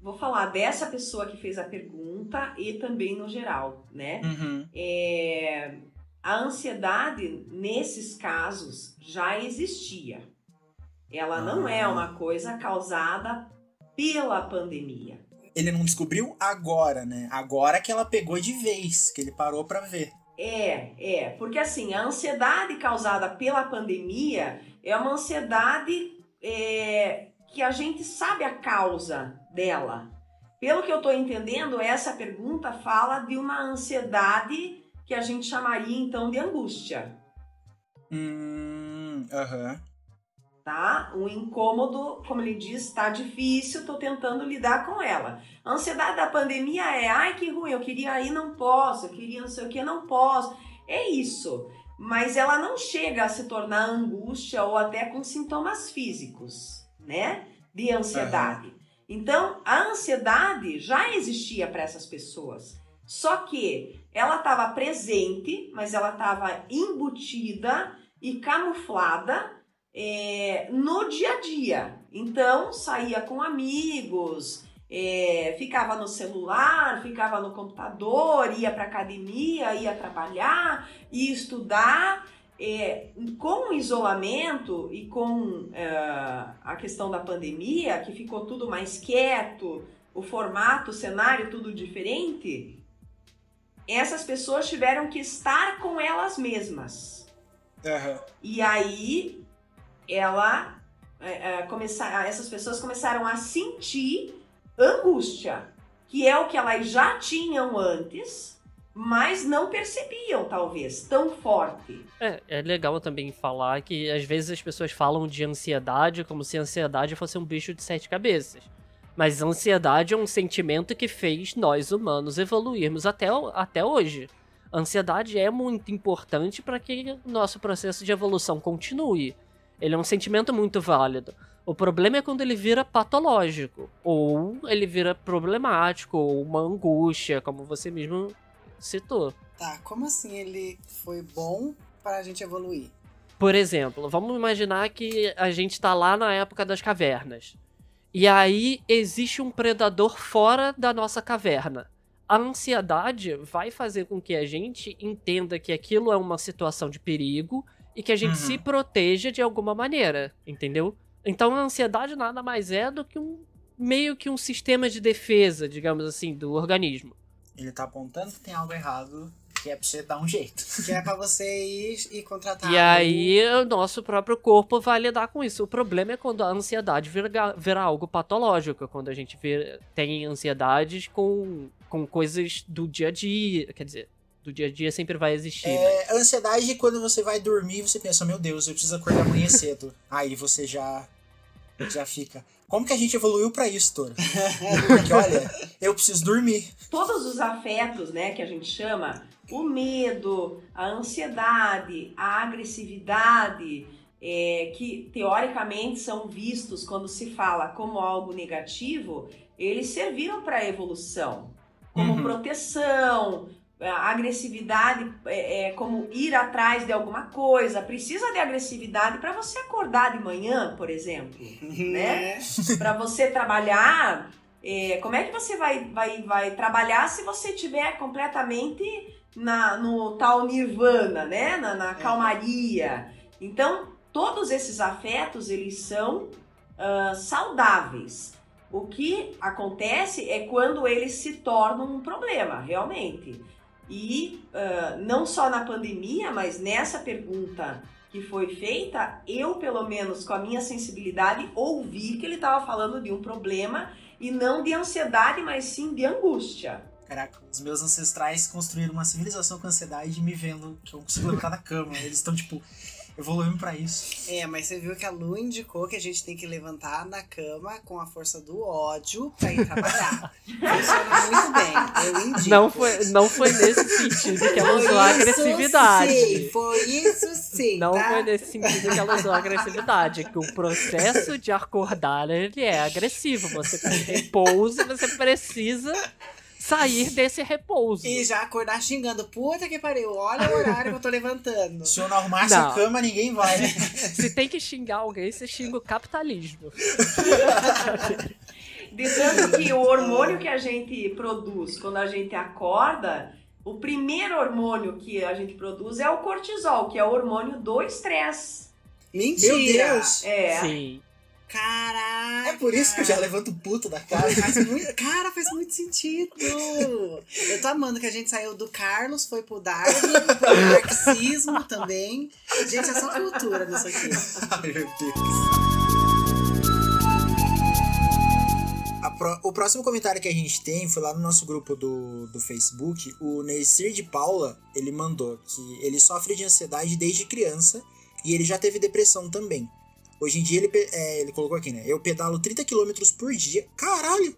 vou falar dessa pessoa que fez a pergunta e também no geral, né? Uhum. É, a ansiedade, nesses casos, já existia. Ela não é Ah. uma coisa causada pela pandemia. Ele não descobriu agora, né? Agora que ela pegou de vez, que ele parou pra ver. É, é, porque assim, a ansiedade causada pela pandemia é uma ansiedade é, que a gente sabe a causa dela. Pelo que eu estou entendendo, essa pergunta fala de uma ansiedade que a gente chamaria então de angústia, Hum, aham. tá? Um incômodo, como ele diz, tá difícil, estou tentando lidar com ela. A ansiedade da pandemia é, ai que ruim, eu queria ir, não posso, eu queria não sei o que, não posso. É isso. Mas ela não chega a se tornar angústia ou até com sintomas físicos, né? De ansiedade. Então, a ansiedade já existia para essas pessoas. Só que ela estava presente, mas ela estava embutida e camuflada é, no dia a dia. Então, saía com amigos, é, ficava no celular, ficava no computador, ia para academia, ia trabalhar, ia estudar. É, com o isolamento e com a questão da pandemia, que ficou tudo mais quieto, o formato, o cenário tudo diferente, essas pessoas tiveram que estar com elas mesmas. Aham. E aí ela é, é, começar, essas pessoas começaram a sentir angústia, que é o que elas já tinham antes, mas não percebiam, talvez, tão forte. É, é legal também falar que às vezes as pessoas falam de ansiedade como se a ansiedade fosse um bicho de sete cabeças. Mas a ansiedade é um sentimento que fez nós humanos evoluirmos até, até hoje. A ansiedade é muito importante para que o nosso processo de evolução continue. Ele é um sentimento muito válido. O problema é quando ele vira patológico, ou ele vira problemático, ou uma angústia, como você mesmo citou. Tá, como assim ele foi bom para a gente evoluir? Por exemplo, vamos imaginar que a gente tá lá na época das cavernas. E aí existe um predador fora da nossa caverna. A ansiedade vai fazer com que a gente entenda que aquilo é uma situação de perigo e que a gente Uhum. se proteja de alguma maneira, entendeu? Então a ansiedade nada mais é do que um meio que um sistema de defesa, digamos assim, do organismo. Ele tá apontando que tem algo errado, que é pra você dar um jeito. Que é pra você ir e contratar. E aí, o nosso próprio corpo vai lidar com isso. O problema é quando a ansiedade vira, vira algo patológico, quando a gente vê, tem ansiedades com, com coisas do dia a dia. Quer dizer, do dia a dia sempre vai existir. né? É, a ansiedade é quando você vai dormir você pensa, meu Deus, eu preciso acordar amanhã cedo. Aí você já, já fica. Como que a gente evoluiu pra isso, Toro? Porque olha, eu preciso dormir. Todos os afetos, né, que a gente chama, o medo, a ansiedade, a agressividade, é, que teoricamente são vistos quando se fala como algo negativo, eles serviram para a evolução, como Uhum. proteção, a agressividade é, é como ir atrás de alguma coisa. Precisa de agressividade para você acordar de manhã, por exemplo né? para você trabalhar, é, como é que você vai, vai, vai trabalhar se você estiver completamente na, no tal nirvana, né? Na, na calmaria. Então, todos esses afetos, eles são ah, saudáveis. O que acontece é quando eles se tornam um problema, realmente. E ah, não só na pandemia, mas nessa pergunta que foi feita, eu, pelo menos com a minha sensibilidade, ouvi que ele estava falando de um problema e não de ansiedade, mas sim de angústia. Caraca, os meus ancestrais construíram uma civilização com ansiedade me vendo que eu consigo levantar da cama. Eles estão tipo, Evoluímos pra isso. É, mas você viu que a Lu indicou que a gente tem que levantar na cama com a força do ódio pra ir trabalhar. Funciona muito bem. Eu indico. Não foi, não foi nesse sentido que ela Foi usou a agressividade. Sim, foi isso sim, Não tá? foi nesse sentido que ela usou a agressividade, que o processo de acordar ele é agressivo. Você tem repouso e você precisa sair desse repouso. E já acordar xingando. Puta que pariu, olha o horário que eu tô levantando. Se eu não arrumasse Não. a cama, ninguém vai. né? Se tem que xingar alguém, você xinga o capitalismo. De tanto que o hormônio que a gente produz quando a gente acorda, o primeiro hormônio que a gente produz é o cortisol, que é o hormônio do estresse. Mentira. Meu Deus! É. Sim. Caraca. É por isso que eu já levanto puto da casa. Faz muito, cara, faz muito sentido. Eu tô amando que a gente saiu do Carlos, foi pro Darwin, pro marxismo também. Gente, é só cultura nisso aqui. Ai, meu Deus. O próximo comentário que a gente tem foi lá no nosso grupo do, do Facebook. O Neissir de Paula, ele mandou que ele sofre de ansiedade desde criança e ele já teve depressão também. Hoje em dia, ele, é, ele colocou aqui, né? Eu pedalo 30 km por dia. Caralho!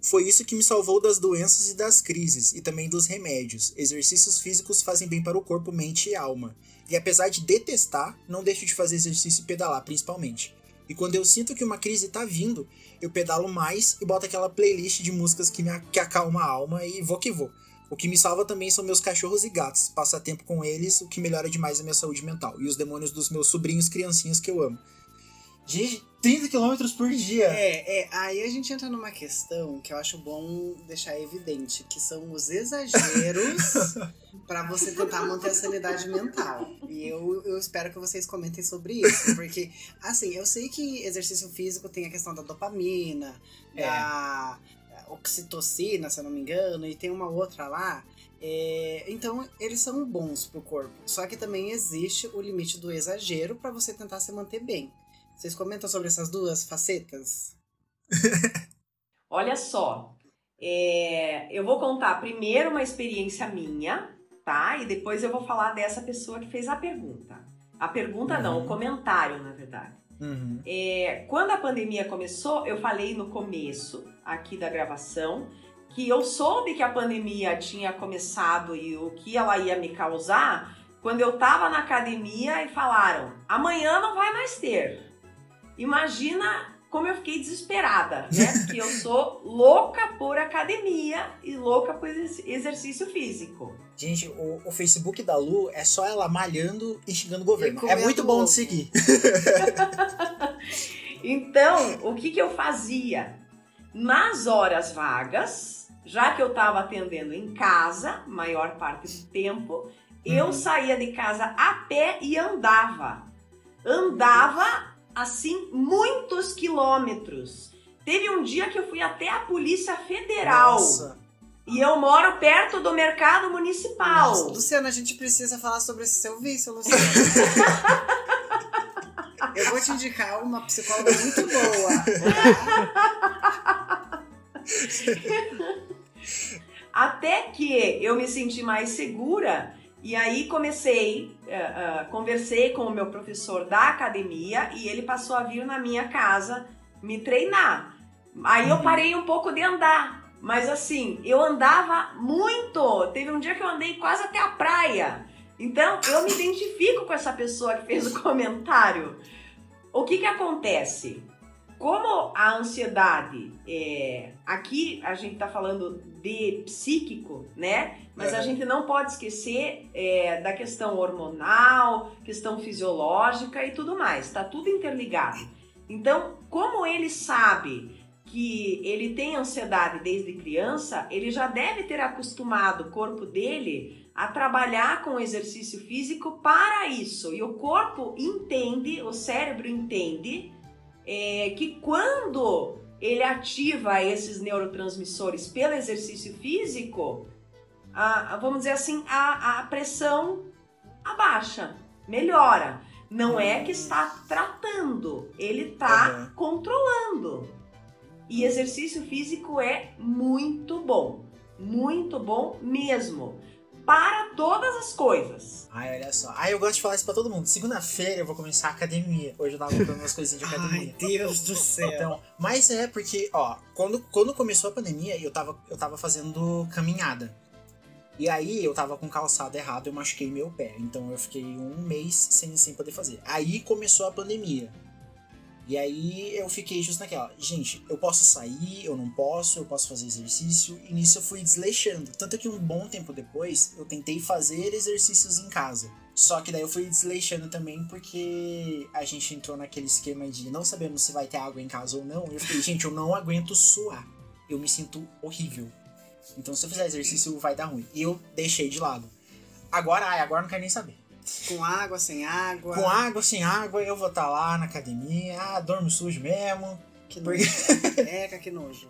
Foi isso que me salvou das doenças e das crises, e também dos remédios. Exercícios físicos fazem bem para o corpo, mente e alma. E apesar de detestar, não deixo de fazer exercício e pedalar, principalmente. E quando eu sinto que uma crise tá vindo, eu pedalo mais e boto aquela playlist de músicas que, me, que acalma a alma e vou que vou. O que me salva também são meus cachorros e gatos. Passar tempo com eles, o que melhora demais a minha saúde mental. E os demônios dos meus sobrinhos criancinhas que eu amo. De 30 km por dia. É, é, aí a gente entra numa questão que eu acho bom deixar evidente, que são os exageros pra você tentar manter a sanidade mental. E eu, eu espero que vocês comentem sobre isso, porque, assim, eu sei que exercício físico tem a questão da dopamina, É. da oxitocina, se eu não me engano, e tem uma outra lá. É, então, eles são bons pro corpo. Só que também existe o limite do exagero pra você tentar se manter bem. Vocês comentam sobre essas duas facetas? Olha só, é, eu vou contar primeiro uma experiência minha, tá? E depois eu vou falar dessa pessoa que fez a pergunta. A pergunta não, Uhum. o comentário, na verdade. Uhum. É, quando a pandemia começou, eu falei no começo aqui da gravação que eu soube que a pandemia tinha começado e o que ela ia me causar quando eu tava na academia e falaram: amanhã não vai mais ter. Imagina como eu fiquei desesperada, né? Porque eu sou louca por academia e louca por exerc- exercício físico. Gente, o, o Facebook da Lu é só ela malhando e xingando o governo. É muito bom de seguir. Então, o que, que eu fazia? Nas horas vagas, já que eu estava atendendo em casa, maior parte do tempo, eu Uhum. saía de casa a pé e andava. Andava, assim, muitos quilômetros. Teve um dia que eu fui até a Polícia Federal. Nossa. E eu moro perto do mercado municipal. Nossa, Luciana, a gente precisa falar sobre esse seu vício, Luciana. Eu vou te indicar uma psicóloga muito boa. Até que eu me senti mais segura e aí comecei, eh, eh, conversei com o meu professor da academia e ele passou a vir na minha casa me treinar. Aí eu Uhum. parei um pouco de andar, mas assim, eu andava muito. Teve um dia que eu andei quase até a praia. Então eu me identifico com essa pessoa que fez o comentário. O que que acontece? Como a ansiedade, é, aqui a gente tá falando de psíquico, né? Mas a Uhum. gente não pode esquecer é, da questão hormonal, questão fisiológica e tudo mais. Tá tudo interligado. Então, como ele sabe que ele tem ansiedade desde criança, ele já deve ter acostumado o corpo dele a trabalhar com o exercício físico para isso. E o corpo entende, o cérebro entende é, que quando ele ativa esses neurotransmissores pelo exercício físico, a- vamos dizer assim, a, a pressão abaixa, melhora. Não é que está tratando, ele está Uhum. controlando. E exercício físico é muito bom, muito bom mesmo. Para todas as coisas. Ai, olha só. Ai, eu gosto de falar isso pra todo mundo. Segunda-feira eu vou começar a academia. Hoje eu tava comprando umas coisinhas de academia. Ai, Deus do céu. Então, mas é porque, ó, quando, quando começou a pandemia, eu tava, eu tava fazendo caminhada. E aí eu tava com calçado errado, eu machuquei meu pé. Então eu fiquei um mês sem, sem poder fazer. Aí começou a pandemia. E aí eu fiquei justo naquela, gente, eu posso sair, eu não posso, eu posso fazer exercício, e nisso eu fui desleixando. Tanto que um bom tempo depois eu tentei fazer exercícios em casa. Só que daí eu fui desleixando também porque a gente entrou naquele esquema de não sabemos se vai ter água em casa ou não. E eu fiquei, gente, eu não aguento suar. Eu me sinto horrível. Então se eu fizer exercício vai dar ruim. E eu deixei de lado. Agora, ai, agora não quero nem saber. Com água, sem água. Com água, sem água, eu vou estar lá na academia. Ah, dormo sujo mesmo. Que Porque- nojo. Eca, que nojo.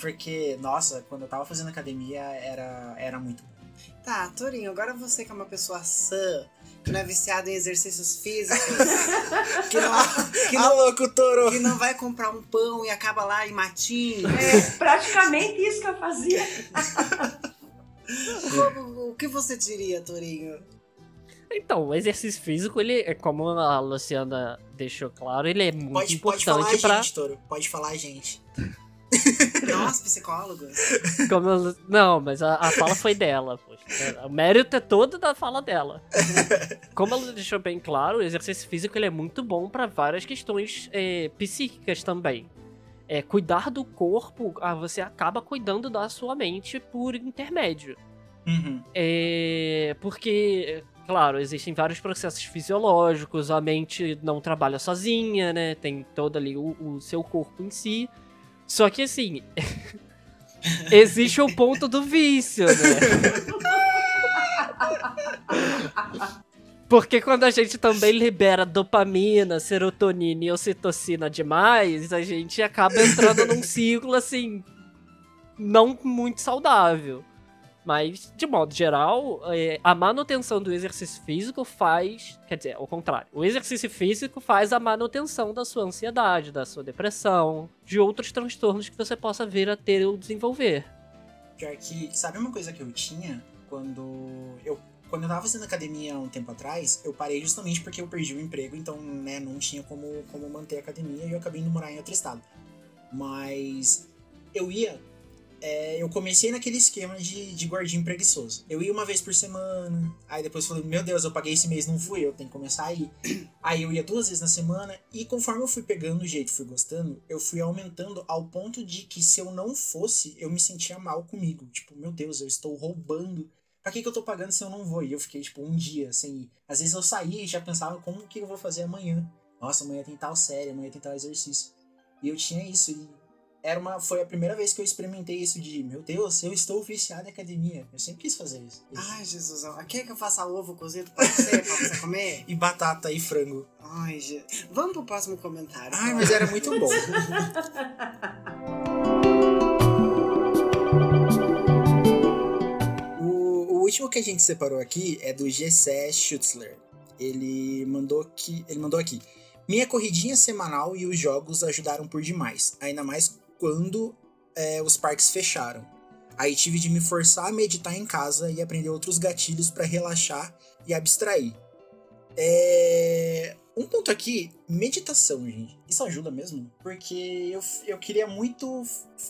Porque, nossa, quando eu tava fazendo academia era, era muito bom. Tá, Torinho, agora você que é uma pessoa sã, que não é viciado em exercícios físicos, que não, que não, louco, Toro! que não vai comprar um pão e acaba lá em matinho. É praticamente isso que eu fazia. O que você diria, Torinho? Então, o exercício físico, ele, é como a Luciana deixou claro, ele é muito Pode, pode falar a importante pra. gente, Toro. Pode falar a gente. Nós, psicólogos. Como Lu- Não, mas a, a fala foi dela, poxa. O mérito é todo da fala dela. Como ela deixou bem claro, o exercício físico ele é muito bom para várias questões é, psíquicas também. É, cuidar do corpo, ah, você acaba cuidando da sua mente por intermédio. Uhum. É, porque, claro, existem vários processos fisiológicos, a mente não trabalha sozinha, né? Tem todo ali o, o seu corpo em si. Só que assim, existe o ponto do vício, né? Porque quando a gente também libera dopamina, serotonina e ocitocina demais, a gente acaba entrando num ciclo assim não muito saudável. Mas, de modo geral, é, a manutenção do exercício físico faz. Quer dizer, ao contrário. O exercício físico faz a manutenção da sua ansiedade, da sua depressão, de outros transtornos que você possa vir a ter ou desenvolver. Pior que, sabe uma coisa que eu tinha quando eu quando eu tava fazendo academia um tempo atrás, eu parei justamente porque eu perdi o emprego, então, né, não tinha como, como manter a academia e eu acabei indo morar em outro estado. Mas eu ia. É, eu comecei naquele esquema de, de gordinho preguiçoso. Eu ia uma vez por semana, aí depois falei, meu Deus, eu paguei esse mês, não fui, eu tenho que começar a ir. Aí eu ia duas vezes na semana, e conforme eu fui pegando o jeito, fui gostando, eu fui aumentando ao ponto de que se eu não fosse, eu me sentia mal comigo. Tipo, meu Deus, eu estou roubando. Pra que, que eu tô pagando se eu não vou? E eu fiquei, tipo, um dia sem ir. Às vezes eu saía e já pensava como que eu vou fazer amanhã. Nossa, amanhã tem tal série, amanhã tem tal exercício. E eu tinha isso. E era uma, foi a primeira vez que eu experimentei isso de, meu Deus, eu estou viciado em academia. Eu sempre quis fazer isso. Ai, Jesus, quer que eu faça ovo cozido pra você, pra você comer? E batata e frango. Ai, Jesus. Vamos pro próximo comentário. Ai, mas era muito bom. o, o último que a gente separou aqui é do Gessé Schutzler. Ele mandou, que, ele mandou aqui. Minha corridinha semanal e os jogos ajudaram por demais. Ainda mais quando é, os parques fecharam. Aí tive de me forçar a meditar em casa e aprender outros gatilhos para relaxar e abstrair. É... Um ponto aqui, meditação, gente. Isso ajuda mesmo? Porque eu, eu queria muito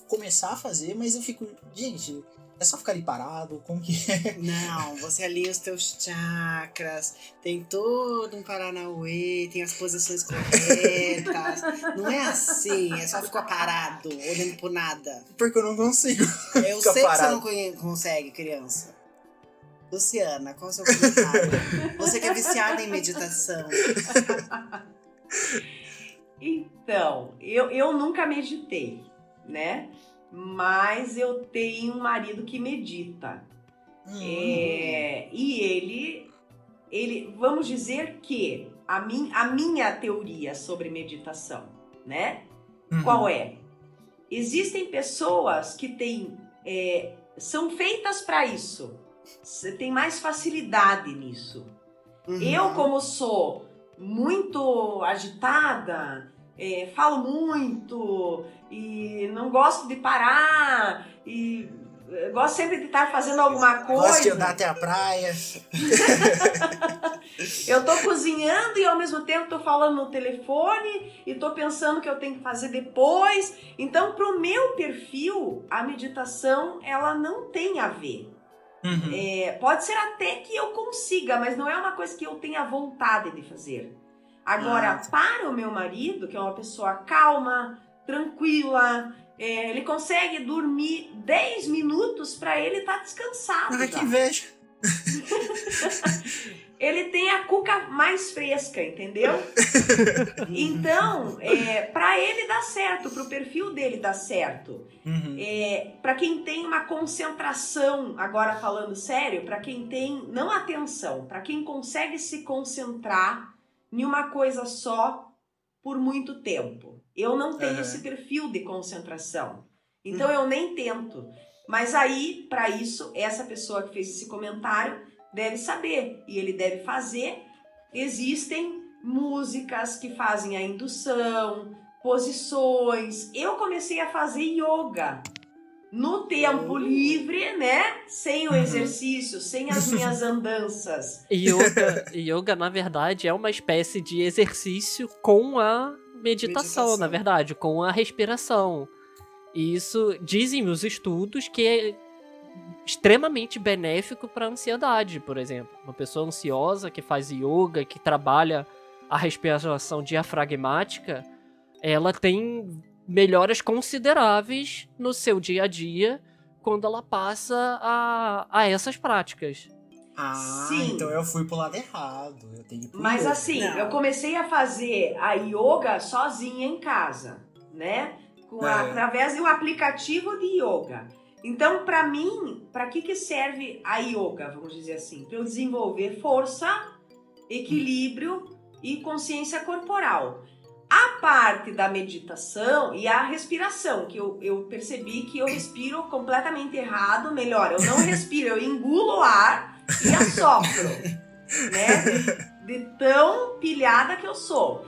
começar a fazer, mas eu fico. Gente, é só ficar ali parado? Como que é? Não, você alinha os teus chakras, tem todo um Paranauê, tem as posições corretas. Não é assim, é só ficar parado, olhando pro nada. Porque eu não consigo. Eu sei que você parado. não consegue, criança. Luciana, qual é o seu comentário? você que é viciada em meditação. Então, eu, eu nunca meditei, né? Mas eu tenho um marido que medita. Hum. É, e ele, ele, vamos dizer que a, min, a minha teoria sobre meditação, né? Uhum. Qual é? Existem pessoas que têm, é, são feitas para isso. Você tem mais facilidade nisso. Uhum. Eu, como sou muito agitada, é, falo muito e não gosto de parar e eu gosto sempre de estar fazendo alguma coisa. Gosto de andar até a praia. eu tô cozinhando e ao mesmo tempo tô falando no telefone e tô pensando que eu tenho que fazer depois. Então, pro meu perfil, a meditação ela não tem a ver. Uhum. É, pode ser até que eu consiga, mas não é uma coisa que eu tenha vontade de fazer. Agora, Ah. para o meu marido, que é uma pessoa calma, tranquila, é, ele consegue dormir 10 minutos para ele estar descansado. Ah, que inveja. Ele tem a cuca mais fresca, entendeu? então, é, para ele dá certo, pro perfil dele dá certo. Uhum. É, para quem tem uma concentração, agora falando sério, para quem tem não atenção, para quem consegue se concentrar em uma coisa só por muito tempo. Eu não tenho Aham. esse perfil de concentração. Então eu nem tento. Mas aí, para isso, essa pessoa que fez esse comentário deve saber e ele deve fazer. Existem músicas que fazem a indução, posições. Eu comecei a fazer yoga no tempo livre, né? Sem o Uhum. exercício, sem as minhas andanças. Yoga, yoga, na verdade, é uma espécie de exercício com a meditação, Meditação. na verdade, com a respiração. E isso dizem os estudos que é extremamente benéfico para a ansiedade, por exemplo. Uma pessoa ansiosa que faz yoga, que trabalha a respiração diafragmática, ela tem melhoras consideráveis no seu dia a dia quando ela passa a, a essas práticas. Ah, Sim. então eu fui pro lado errado. Eu tenho Mas yoga. assim, Não. eu comecei a fazer a yoga sozinha em casa, né? Com a- É. através de um aplicativo de yoga. Então, pra mim, pra que que serve a yoga, vamos dizer assim? Para eu desenvolver força, equilíbrio e consciência corporal. A parte da meditação e a respiração, que eu, eu percebi que eu respiro completamente errado. Melhor, eu não respiro, eu engulo o ar e assopro, né? De, de tão pilhada que eu sou.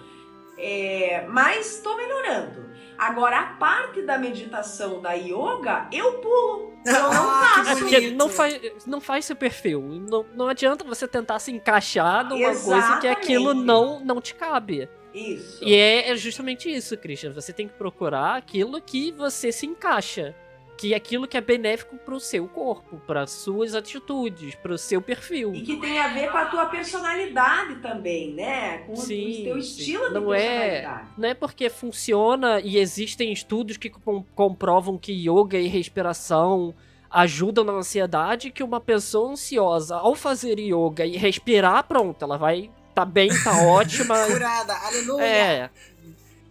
É, mas tô melhorando. Agora, a parte da meditação da yoga, eu pulo. Eu não Ah, que É faço porque não faz, não faz seu perfil. Não, não adianta você tentar se encaixar numa coisa que aquilo Exatamente. não, não te cabe. isso. E é, é justamente isso, Christian. Você tem que procurar aquilo que você se encaixa. Que é aquilo que é benéfico pro seu corpo, para suas atitudes, pro seu perfil. E que tem a ver com a tua personalidade também, né? Com Sim, o teu sim. estilo de Não é- personalidade. Não é porque funciona e existem estudos que com- comprovam que yoga e respiração ajudam na ansiedade que uma pessoa ansiosa, ao fazer yoga e respirar, pronto, ela vai tá bem, tá ótima. Curada, aleluia. É,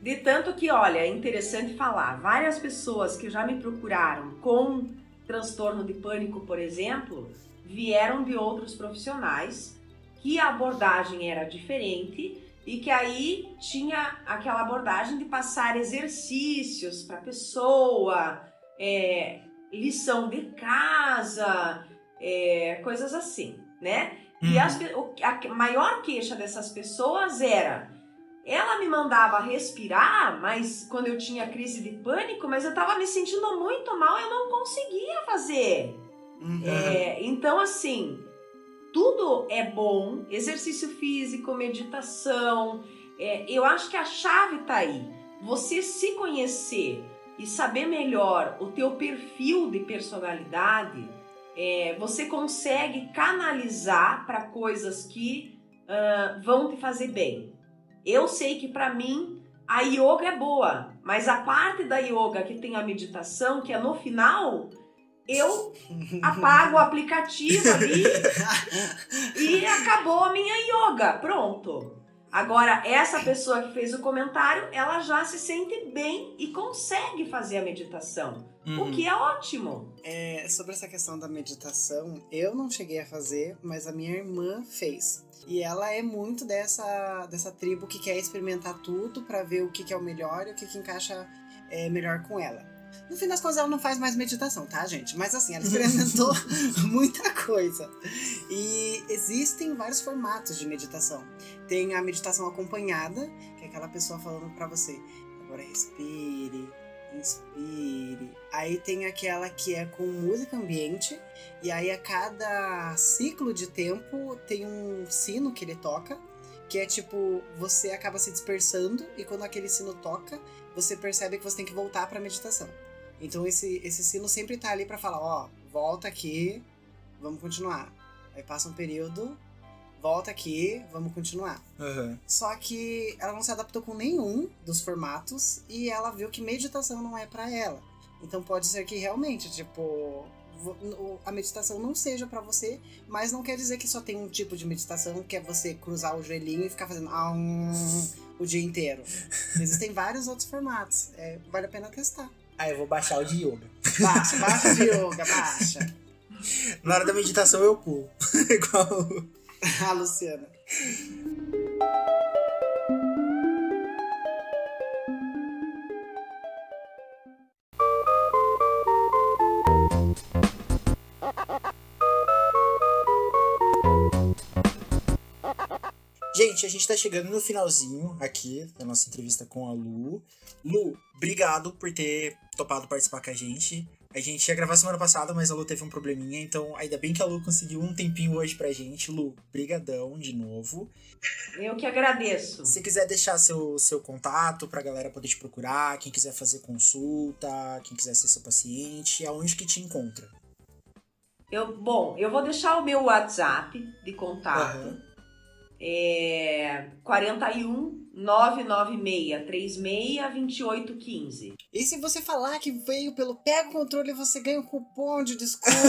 De tanto que, olha, é interessante falar, várias pessoas que já me procuraram com transtorno de pânico, por exemplo, vieram de outros profissionais que a abordagem era diferente e que aí tinha aquela abordagem de passar exercícios para a pessoa, é, lição de casa, é, coisas assim, né? E Uhum. as a maior queixa dessas pessoas era ela me mandava respirar, mas quando eu tinha crise de pânico, mas eu tava me sentindo muito mal, eu não conseguia fazer. Uhum. É, então, assim, tudo é bom, exercício físico, meditação. é, eu acho que a chave tá aí. Você se conhecer e saber melhor o teu perfil de personalidade, é, você consegue canalizar para coisas que ah, vão te fazer bem. Eu sei que para mim a yoga é boa, mas a parte da yoga que tem a meditação, que é no final, eu apago o aplicativo ali e acabou a minha yoga. Pronto. Agora, essa pessoa que fez o comentário, ela já se sente bem e consegue fazer a meditação, Uhum. o que é ótimo. É, sobre essa questão da meditação, eu não cheguei a fazer, mas a minha irmã fez. E ela é muito dessa, dessa tribo que quer experimentar tudo pra ver o que, que é o melhor e o que, que encaixa é, melhor com ela. No fim das contas, ela não faz mais meditação, tá, gente? Mas assim, ela experimentou muita coisa. E existem vários formatos de meditação. Tem a meditação acompanhada, que é aquela pessoa falando pra você: agora respire, inspire. Aí tem aquela que é com música ambiente. E aí a cada ciclo de tempo tem um sino que ele toca. Que é tipo, você acaba se dispersando e quando aquele sino toca, você percebe que você tem que voltar pra meditação. Então esse, esse sino sempre tá ali pra falar, ó, volta aqui, vamos continuar. Aí passa um período, volta aqui, vamos continuar. Aham. Só que ela não se adaptou com nenhum dos formatos e ela viu que meditação não é pra ela. Então pode ser que realmente, tipo, o- a meditação não seja pra você, mas não quer dizer que só tem um tipo de meditação que é você cruzar o joelhinho e ficar fazendo um, o dia inteiro. Existem vários outros formatos. É, vale a pena testar. Ah, eu vou baixar o de yoga. Baixa, baixa de yoga, baixa. Na hora da meditação eu pulo. Igual. A Luciana. Gente, a gente tá chegando no finalzinho aqui da nossa entrevista com a Lu. Lu, obrigado por ter topado participar com a gente. A gente ia gravar semana passada, mas a Lu teve um probleminha, então ainda bem que a Lu conseguiu um tempinho hoje pra gente. Lu, brigadão de novo. Eu que agradeço. Se quiser deixar seu, seu contato pra galera poder te procurar, quem quiser fazer consulta, quem quiser ser seu paciente, aonde que te encontra? Eu, bom, eu vou deixar o meu WhatsApp de contato. Aham. É 41 996 36 28 15. E se você falar que veio pelo Pega o Controle, você ganha um cupom de desconto.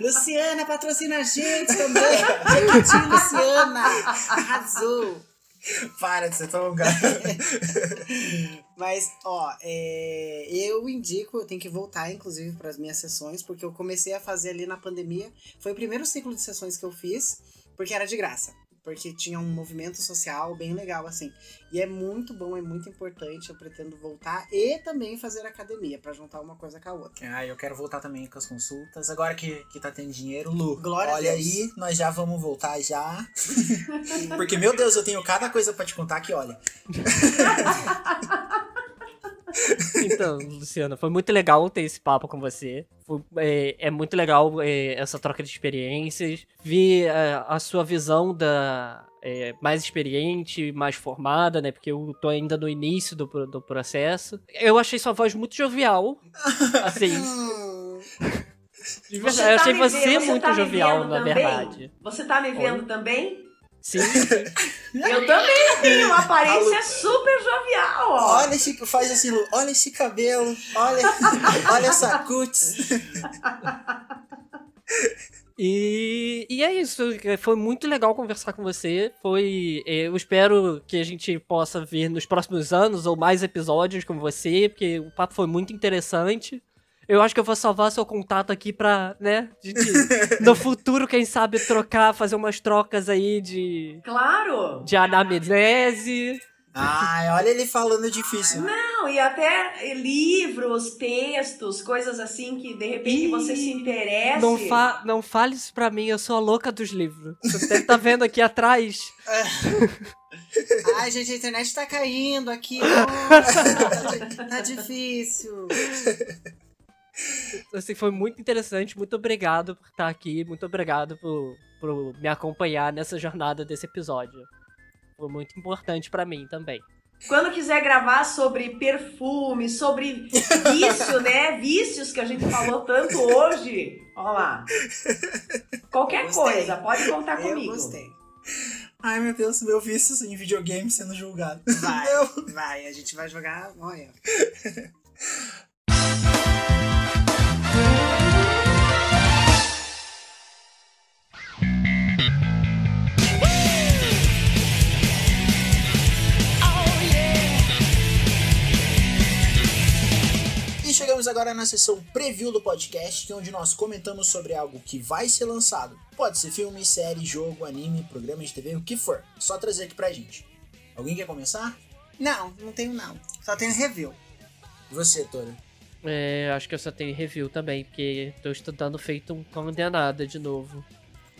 Luciana patrocina a gente também. Gente, Luciana. Arrasou. Para de ser tão gato. Mas, ó, é, eu indico, eu tenho que voltar, inclusive, para as minhas sessões, porque eu comecei a fazer ali na pandemia. Foi o primeiro ciclo de sessões que eu fiz, porque era de graça. Porque tinha um movimento social bem legal, assim. E é muito bom, é muito importante. Eu pretendo voltar e também fazer academia, para juntar uma coisa com a outra. Ah, eu quero voltar também com as consultas. Agora que, que tá tendo dinheiro, Lu, Glória a olha aí, nós já vamos voltar já. Porque, meu Deus, eu tenho cada coisa pra te contar que, olha. Então, Luciana, foi muito legal ter esse papo com você. Foi- é, é muito legal é, essa troca de experiências. Vi é, a sua visão da é, mais experiente, mais formada, né? Porque eu tô ainda no início do, do processo. Eu achei sua voz muito jovial. Assim, de Você verdade, eu tá achei me você vendo- você muito tá jovial, na também? verdade. Você tá me vendo também? Sim, sim. Eu também tenho uma aparência super jovial, ó. Olha esse. Faz assim, Lu. Olha esse cabelo. Olha, olha essa cutis. E, e é isso, foi muito legal conversar com você. Foi, eh, eu espero que a gente possa ver nos próximos anos ou mais episódios com você, porque o papo foi muito interessante. Eu acho que eu vou salvar seu contato aqui pra, né, gente, no futuro, quem sabe, trocar, fazer umas trocas aí de, Claro. de anamnese. Ai, olha ele falando difícil. Não, e até livros, textos, coisas assim que de repente Ih, você se interesse. Não, fa não fale isso pra mim, eu sou a louca dos livros. Você deve estar vendo aqui atrás. Ai, gente, a internet tá caindo aqui. Nossa, tá, tá difícil. Assim, foi muito interessante. Muito obrigado por estar aqui. Muito obrigado por, por me acompanhar nessa jornada desse episódio. Foi muito importante pra mim também. Quando quiser gravar sobre perfume, sobre vício, né? Vícios que a gente falou tanto hoje. Olha lá. Qualquer coisa, pode contar Eu comigo. gostei. Ai, meu Deus, meu vício em videogame sendo julgado. Vai, Não. vai, a gente vai jogar. Olha. Agora na sessão preview do podcast, onde nós comentamos sobre algo que vai ser lançado. Pode ser filme, série, jogo, anime, programa de TV, o que for. Só trazer aqui pra gente. Alguém quer começar? Não, não tenho não. Só tenho review. E você, Tora? É, acho que eu só tenho review também, porque tô estudando feito um condenado de novo.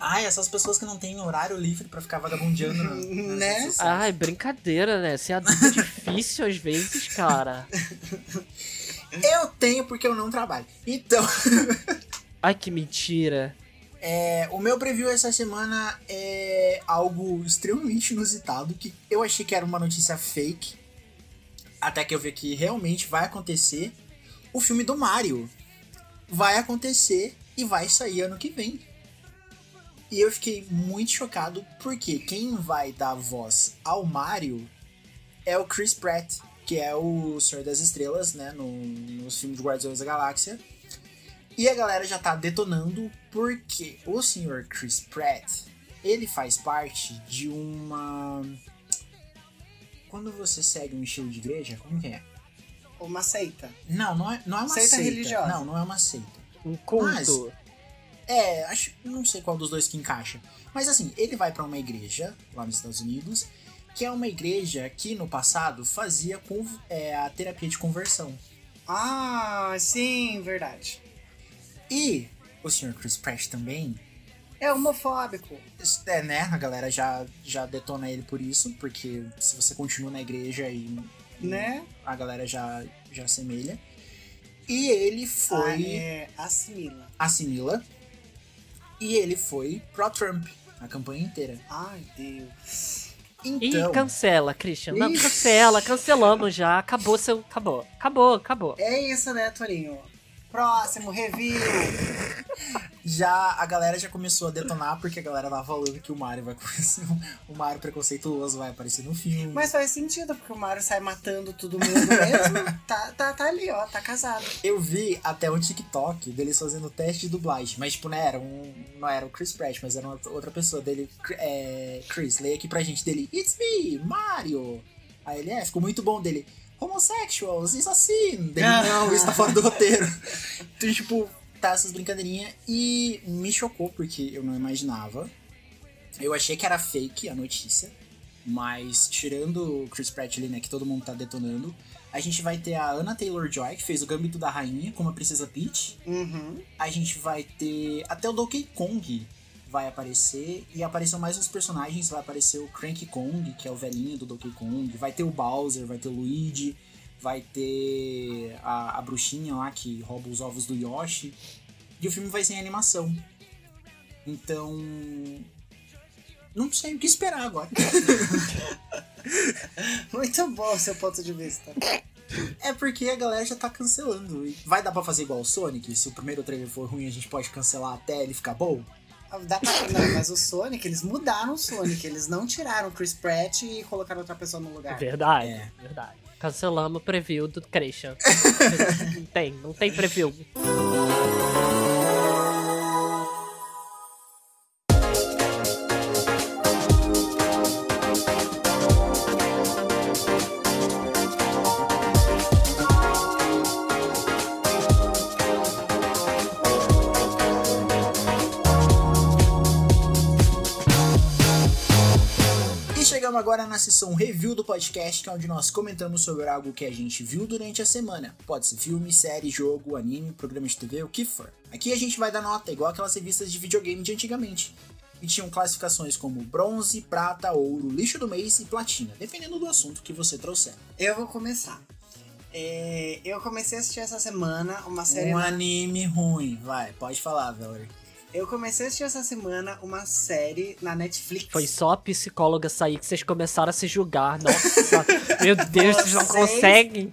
Ah, essas pessoas que não têm horário livre pra ficar vagabundeando Né? Ai, brincadeira, né? Ser adulto é difícil às vezes, cara. Eu tenho porque eu não trabalho. Então, Ai, que mentira. é, o meu preview essa semana é algo extremamente inusitado, que eu achei que era uma notícia fake, até que eu vi que realmente vai acontecer. O filme do Mario vai acontecer e vai sair ano que vem. E eu fiquei muito chocado porque quem vai dar voz ao Mario é o Chris Pratt, que é o Senhor das Estrelas, né, no, nos filmes de Guardiões da Galáxia. E a galera já tá detonando porque o senhor Chris Pratt, ele faz parte de uma... Quando você segue um estilo de igreja, como que é? Uma seita. Não, não é, não é uma Seita seita. religiosa. Não, não é uma seita. Um culto. É, acho, não sei qual dos dois que encaixa. Mas assim, ele vai pra uma igreja lá nos Estados Unidos, que é uma igreja que no passado fazia con- é, a terapia de conversão. Ah, sim, verdade. E o Sr. Chris Pratt também, É homofóbico. é, né, a galera já, já detona ele por isso, porque se você continua na igreja e Né? a galera já, já assemelha. E ele foi. Ah, é, assimila. assimila. E ele foi pró-Trump a campanha inteira. Ai, Deus. Então, Ih, cancela, Christian. Não, cancela, cancelamos já. Acabou seu. Acabou. Acabou, acabou. É isso, né, Torinho? Próximo, review. Já a galera já começou a detonar porque a galera tava falando que o Mario vai o Mario preconceituoso vai aparecer no filme. Mas faz sentido, porque o Mario sai matando todo mundo mesmo. tá, tá, tá ali, ó, tá casado. Eu vi até um TikTok deles fazendo teste de dublagem, mas tipo, não era um, não era o Chris Pratt, mas era outra pessoa dele, é, Chris, leia aqui pra gente dele, It's me, Mario. Aí ele, é, ficou muito bom dele. Homosexuals, isso assim. Dele, não, isso tá fora do roteiro. Então, tipo, essas brincadeirinhas. E me chocou, porque eu não imaginava. Eu achei que era fake a notícia. Mas tirando o Chris Pratt ali, né, que todo mundo tá detonando, a gente vai ter a Anna Taylor-Joy, que fez o Gambito da Rainha, como a Princesa Peach. Uhum. A gente vai ter até o Donkey Kong vai aparecer e apareceu mais uns personagens, vai aparecer o Cranky Kong, que é o velhinho do Donkey Kong, vai ter o Bowser, vai ter o Luigi, vai ter a, a bruxinha lá que rouba os ovos do Yoshi. E o filme vai ser em animação. Então, não sei o que esperar agora. Muito bom o seu ponto de vista. É porque a galera já tá cancelando. E Vai dar pra fazer igual o Sonic? Se o primeiro trailer for ruim, a gente pode cancelar até ele ficar bom? Dá pra... Não, mas o Sonic, eles mudaram o Sonic. Eles não tiraram o Chris Pratt e colocaram outra pessoa no lugar. Verdade, É. verdade. Cancelamos o preview do Christian. não tem, não tem preview. Sessão review do podcast, que é onde nós comentamos sobre algo que a gente viu durante a semana. Pode ser filme, série, jogo, anime, programa de TV, o que for. Aqui a gente vai dar nota, igual aquelas revistas de videogame de antigamente. E tinham classificações como bronze, prata, ouro, lixo do mês e platina, dependendo do assunto que você trouxer. Eu vou começar. É, eu comecei a assistir essa semana uma série. Um na- anime ruim, vai, pode falar, Valerie. Eu comecei a assistir essa semana uma série na Netflix. Foi só a psicóloga sair que vocês começaram a se julgar. Nossa, meu Deus, vocês não conseguem.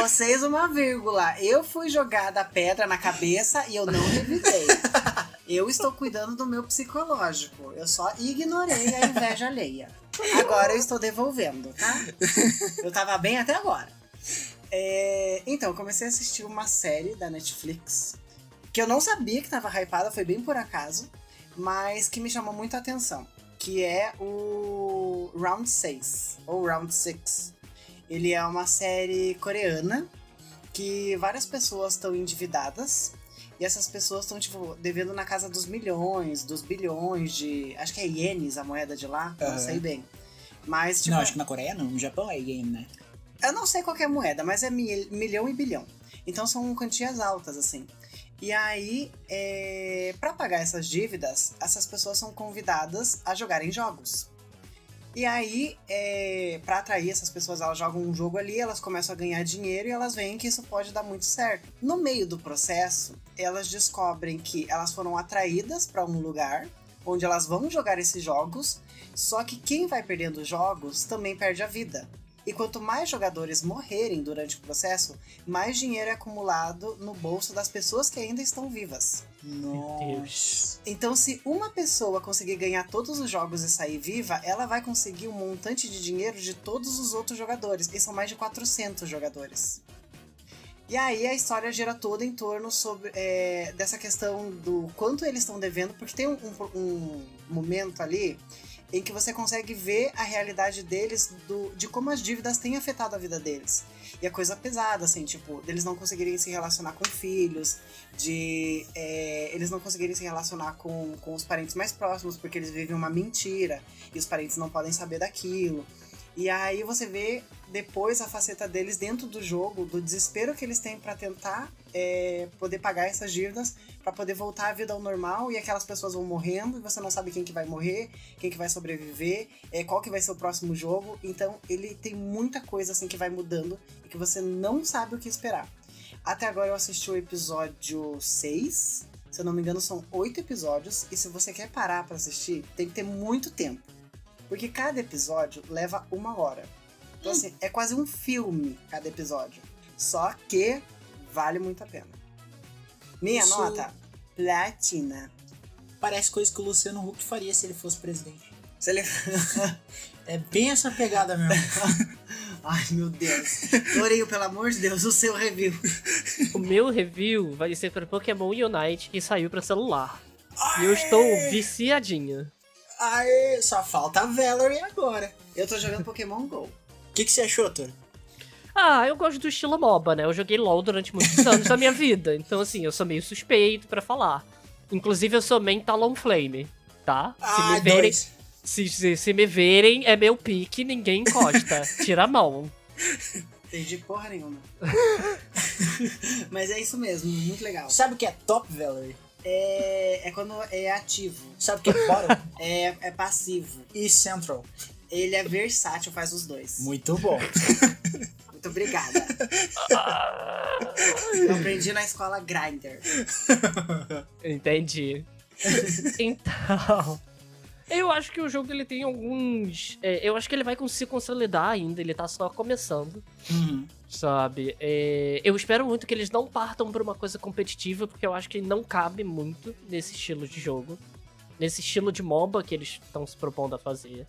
Vocês, uma vírgula. Eu fui jogada a pedra na cabeça e eu não revidei. Eu estou cuidando do meu psicológico. Eu só ignorei a inveja alheia. Agora eu estou devolvendo, tá? Eu tava bem até agora. É, então, eu comecei a assistir uma série da Netflix que eu não sabia que tava hypada, foi bem por acaso, mas que me chamou muita atenção. Que é o Round 6, ou Round 6. Ele é uma série coreana que várias pessoas estão endividadas e essas pessoas estão, tipo, devendo na casa dos milhões, dos bilhões de. Acho que é ienes a moeda de lá, não Aham. sei bem. Mas, tipo, Não, acho que na Coreia não, no Japão é game, né? eu não sei qual é a moeda, mas é mil- milhão e bilhão. Então são quantias altas, assim. E aí, é... para pagar essas dívidas, essas pessoas são convidadas a jogarem jogos. E aí, é... para atrair essas pessoas, elas jogam um jogo ali, elas começam a ganhar dinheiro e elas veem que isso pode dar muito certo. No meio do processo, elas descobrem que elas foram atraídas para um lugar onde elas vão jogar esses jogos, só que quem vai perdendo jogos também perde a vida. E quanto mais jogadores morrerem durante o processo, mais dinheiro é acumulado no bolso das pessoas que ainda estão vivas. Nossa. Então, se uma pessoa conseguir ganhar todos os jogos e sair viva, ela vai conseguir um montante de dinheiro de todos os outros jogadores. E são mais de 400 jogadores. E aí a história gira toda em torno sobre é, dessa questão do quanto eles estão devendo, porque tem um, um, um momento ali em que você consegue ver a realidade deles, do, de como as dívidas têm afetado a vida deles. E a coisa pesada, assim, tipo, deles não conseguirem se relacionar com filhos, de é, eles não conseguirem se relacionar com, com os parentes mais próximos, porque eles vivem uma mentira e os parentes não podem saber daquilo. E aí você vê depois a faceta deles dentro do jogo, do desespero que eles têm para tentar é, poder pagar essas dívidas, para poder voltar à vida ao normal e aquelas pessoas vão morrendo e você não sabe quem que vai morrer, quem que vai sobreviver, é, qual que vai ser o próximo jogo. Então ele tem muita coisa assim que vai mudando e que você não sabe o que esperar. Até agora eu assisti o episódio 6, se eu não me engano são oito episódios e se você quer parar para assistir, tem que ter muito tempo. Porque cada episódio leva uma hora. Então, assim, é quase um filme cada episódio. Só que vale muito a pena. Minha Isso- nota, platina. Parece coisa que o Luciano Huck faria se ele fosse presidente. Se ele... É bem essa pegada mesmo. Ai, meu Deus. Torinho, pelo amor de Deus, o seu review. O meu review vai ser para Pokémon Unite que saiu pra celular. E eu estou viciadinho. Aê, só falta a Valerie agora. Eu tô jogando Pokémon GO. O que, que você achou, Toro? Ah, eu gosto do estilo MOBA, né? Eu joguei LoL durante muitos anos da minha vida. Então, assim, eu sou meio suspeito pra falar. Inclusive, eu sou main Talonflame, tá? Se Ah, me verem, se, se, se me verem, é meu pique, ninguém encosta. Tira a mão. Entendi porra nenhuma. Mas é isso mesmo, muito legal. Sabe o que é top, Valerie? É, é quando é ativo. Sabe o que é bottom? É, é passivo. e central. Ele é versátil, faz os dois. Muito bom. Muito obrigada. Eu aprendi na escola Grindr. Entendi. então. Eu acho que o jogo ele tem alguns. é, eu acho que ele vai se consolidar ainda, ele tá só começando. Uhum. Sabe? É, eu espero muito que eles não partam pra uma coisa competitiva, porque eu acho que não cabe muito nesse estilo de jogo. Nesse estilo de MOBA que eles estão se propondo a fazer.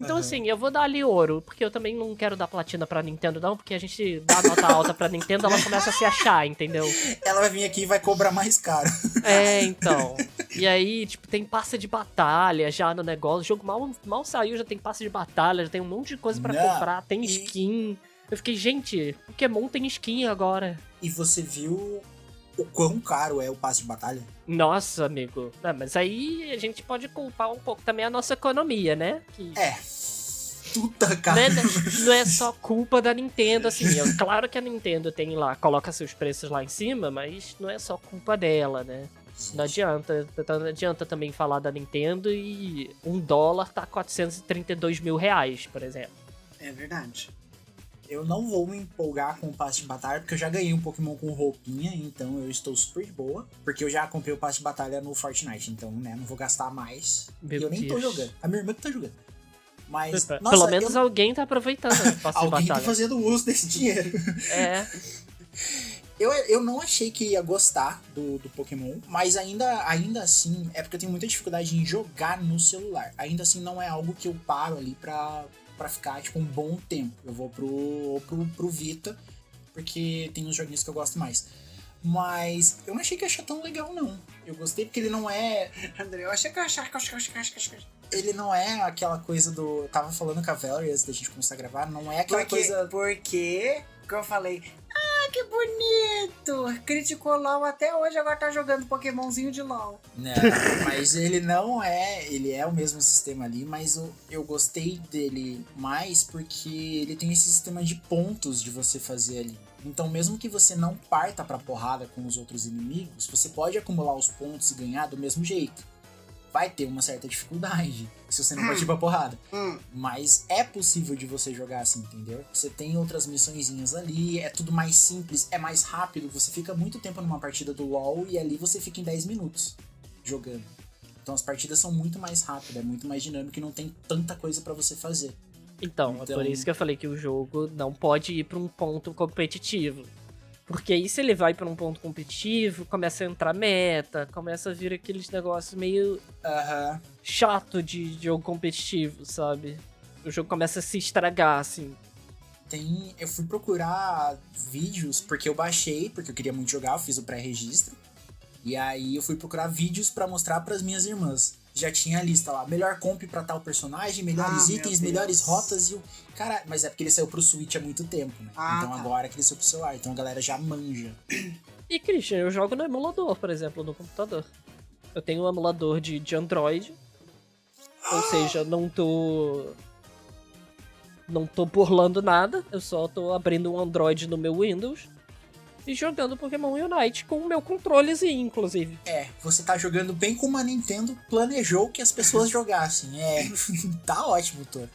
Então, Aham. assim, eu vou dar ali ouro, porque eu também não quero dar platina pra Nintendo, não, porque a gente dá nota alta pra Nintendo, ela começa a se achar, entendeu? Ela vai vir aqui e vai cobrar mais caro. É, então. E aí, tipo, tem passe de batalha já no negócio. O jogo mal, mal saiu, já tem passe de batalha, já tem um monte de coisa pra Não, comprar, tem e- skin. Eu fiquei, gente, Pokémon tem skin agora. E você viu o quão caro é o passe de batalha? Nossa, amigo. Ah, mas aí a gente pode culpar um pouco também a nossa economia, né? Que É. Puta não, cara. é, não é só culpa da Nintendo, assim. É claro que a Nintendo tem lá, coloca seus preços lá em cima, mas não é só culpa dela, né? Não adianta, não adianta também falar da Nintendo e um dólar tá 432 mil reais, por exemplo. É verdade. Eu não vou me empolgar com o passe de batalha, porque eu já ganhei um Pokémon com roupinha, então eu estou super de boa. Porque eu já comprei o passe de batalha no Fortnite, então, né, não vou gastar mais. Meu e eu nem tô jogando. A minha irmã que tá jogando. Mas, Pelo nossa, menos eu- alguém tá aproveitando esse passe de alguém tá fazendo uso desse dinheiro. É, Eu, eu não achei que ia gostar do, do Pokémon, mas ainda, ainda assim, é porque eu tenho muita dificuldade em jogar no celular. Ainda assim, não é algo que eu paro ali pra, pra ficar, tipo, um bom tempo. Eu vou pro, pro, pro Vita, porque tem uns joguinhos que eu gosto mais. Mas eu não achei que achar tão legal, não. Eu gostei porque ele não é. André, eu achei que achei que achei que achei que. Ele não é aquela coisa do. Eu tava falando com a Valerie antes da gente começar a gravar, não é aquela Porque, coisa. porque que eu falei, que bonito! Criticou LOL até hoje, agora tá jogando Pokémonzinho de LOL. Não, mas ele não é. Ele é o mesmo sistema ali, mas eu, eu gostei dele mais porque ele tem esse sistema de pontos de você fazer ali. Então, mesmo que você não parta pra porrada com os outros inimigos, você pode acumular os pontos e ganhar do mesmo jeito. Vai ter uma certa dificuldade se você não partir pra porrada. Hum, Mas é possível de você jogar assim, entendeu? Você tem outras missõezinhas ali, é tudo mais simples, é mais rápido. Você fica muito tempo numa partida do LoL e ali você fica em 10 minutos jogando. Então as partidas são muito mais rápidas, é muito mais dinâmico e não tem tanta coisa pra você fazer. Então, é Então- por isso que eu falei que o jogo não pode ir pra um ponto competitivo. Porque aí se ele vai pra um ponto competitivo, começa a entrar meta, começa a vir aqueles negócios meio Aham. chato de jogo competitivo, sabe? O jogo começa a se estragar, assim. Tem. Eu fui procurar vídeos, porque eu baixei, porque eu queria muito jogar, eu fiz o pré-registro. E aí eu fui procurar vídeos pra mostrar pras minhas irmãs. Já tinha a lista lá, melhor comp pra tal personagem, melhores Ah, itens, melhores rotas e o. Cara, mas é porque ele saiu pro Switch há muito tempo, né? Ah, então tá. agora que ele saiu pro celular, então a galera já manja. E, Christian, eu jogo no emulador, por exemplo, no computador. Eu tenho um emulador de, de Android. Ou seja, não tô. Não tô burlando nada. Eu só tô abrindo um Android no meu Windows. E jogando Pokémon Unite com o meu controlezinho, inclusive. É, você tá jogando bem como a Nintendo planejou que as pessoas jogassem. É, tá ótimo, Thor.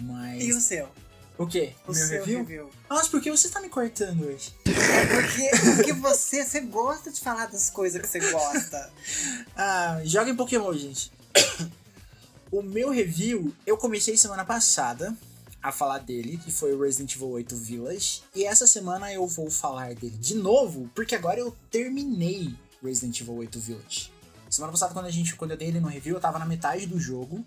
Mas. E o seu? O quê? O Meu seu review? review. Nossa, por que você tá me cortando hoje? Porque, porque você, você gosta de falar das coisas que você gosta. Ah, joga em Pokémon, gente. o meu review, eu comecei semana passada a falar dele, que foi o Resident Evil 8 Village. E essa semana eu vou falar dele de novo, porque agora eu terminei Resident Evil 8 Village. Semana passada, quando, a gente, quando eu dei ele no review, eu tava na metade do jogo.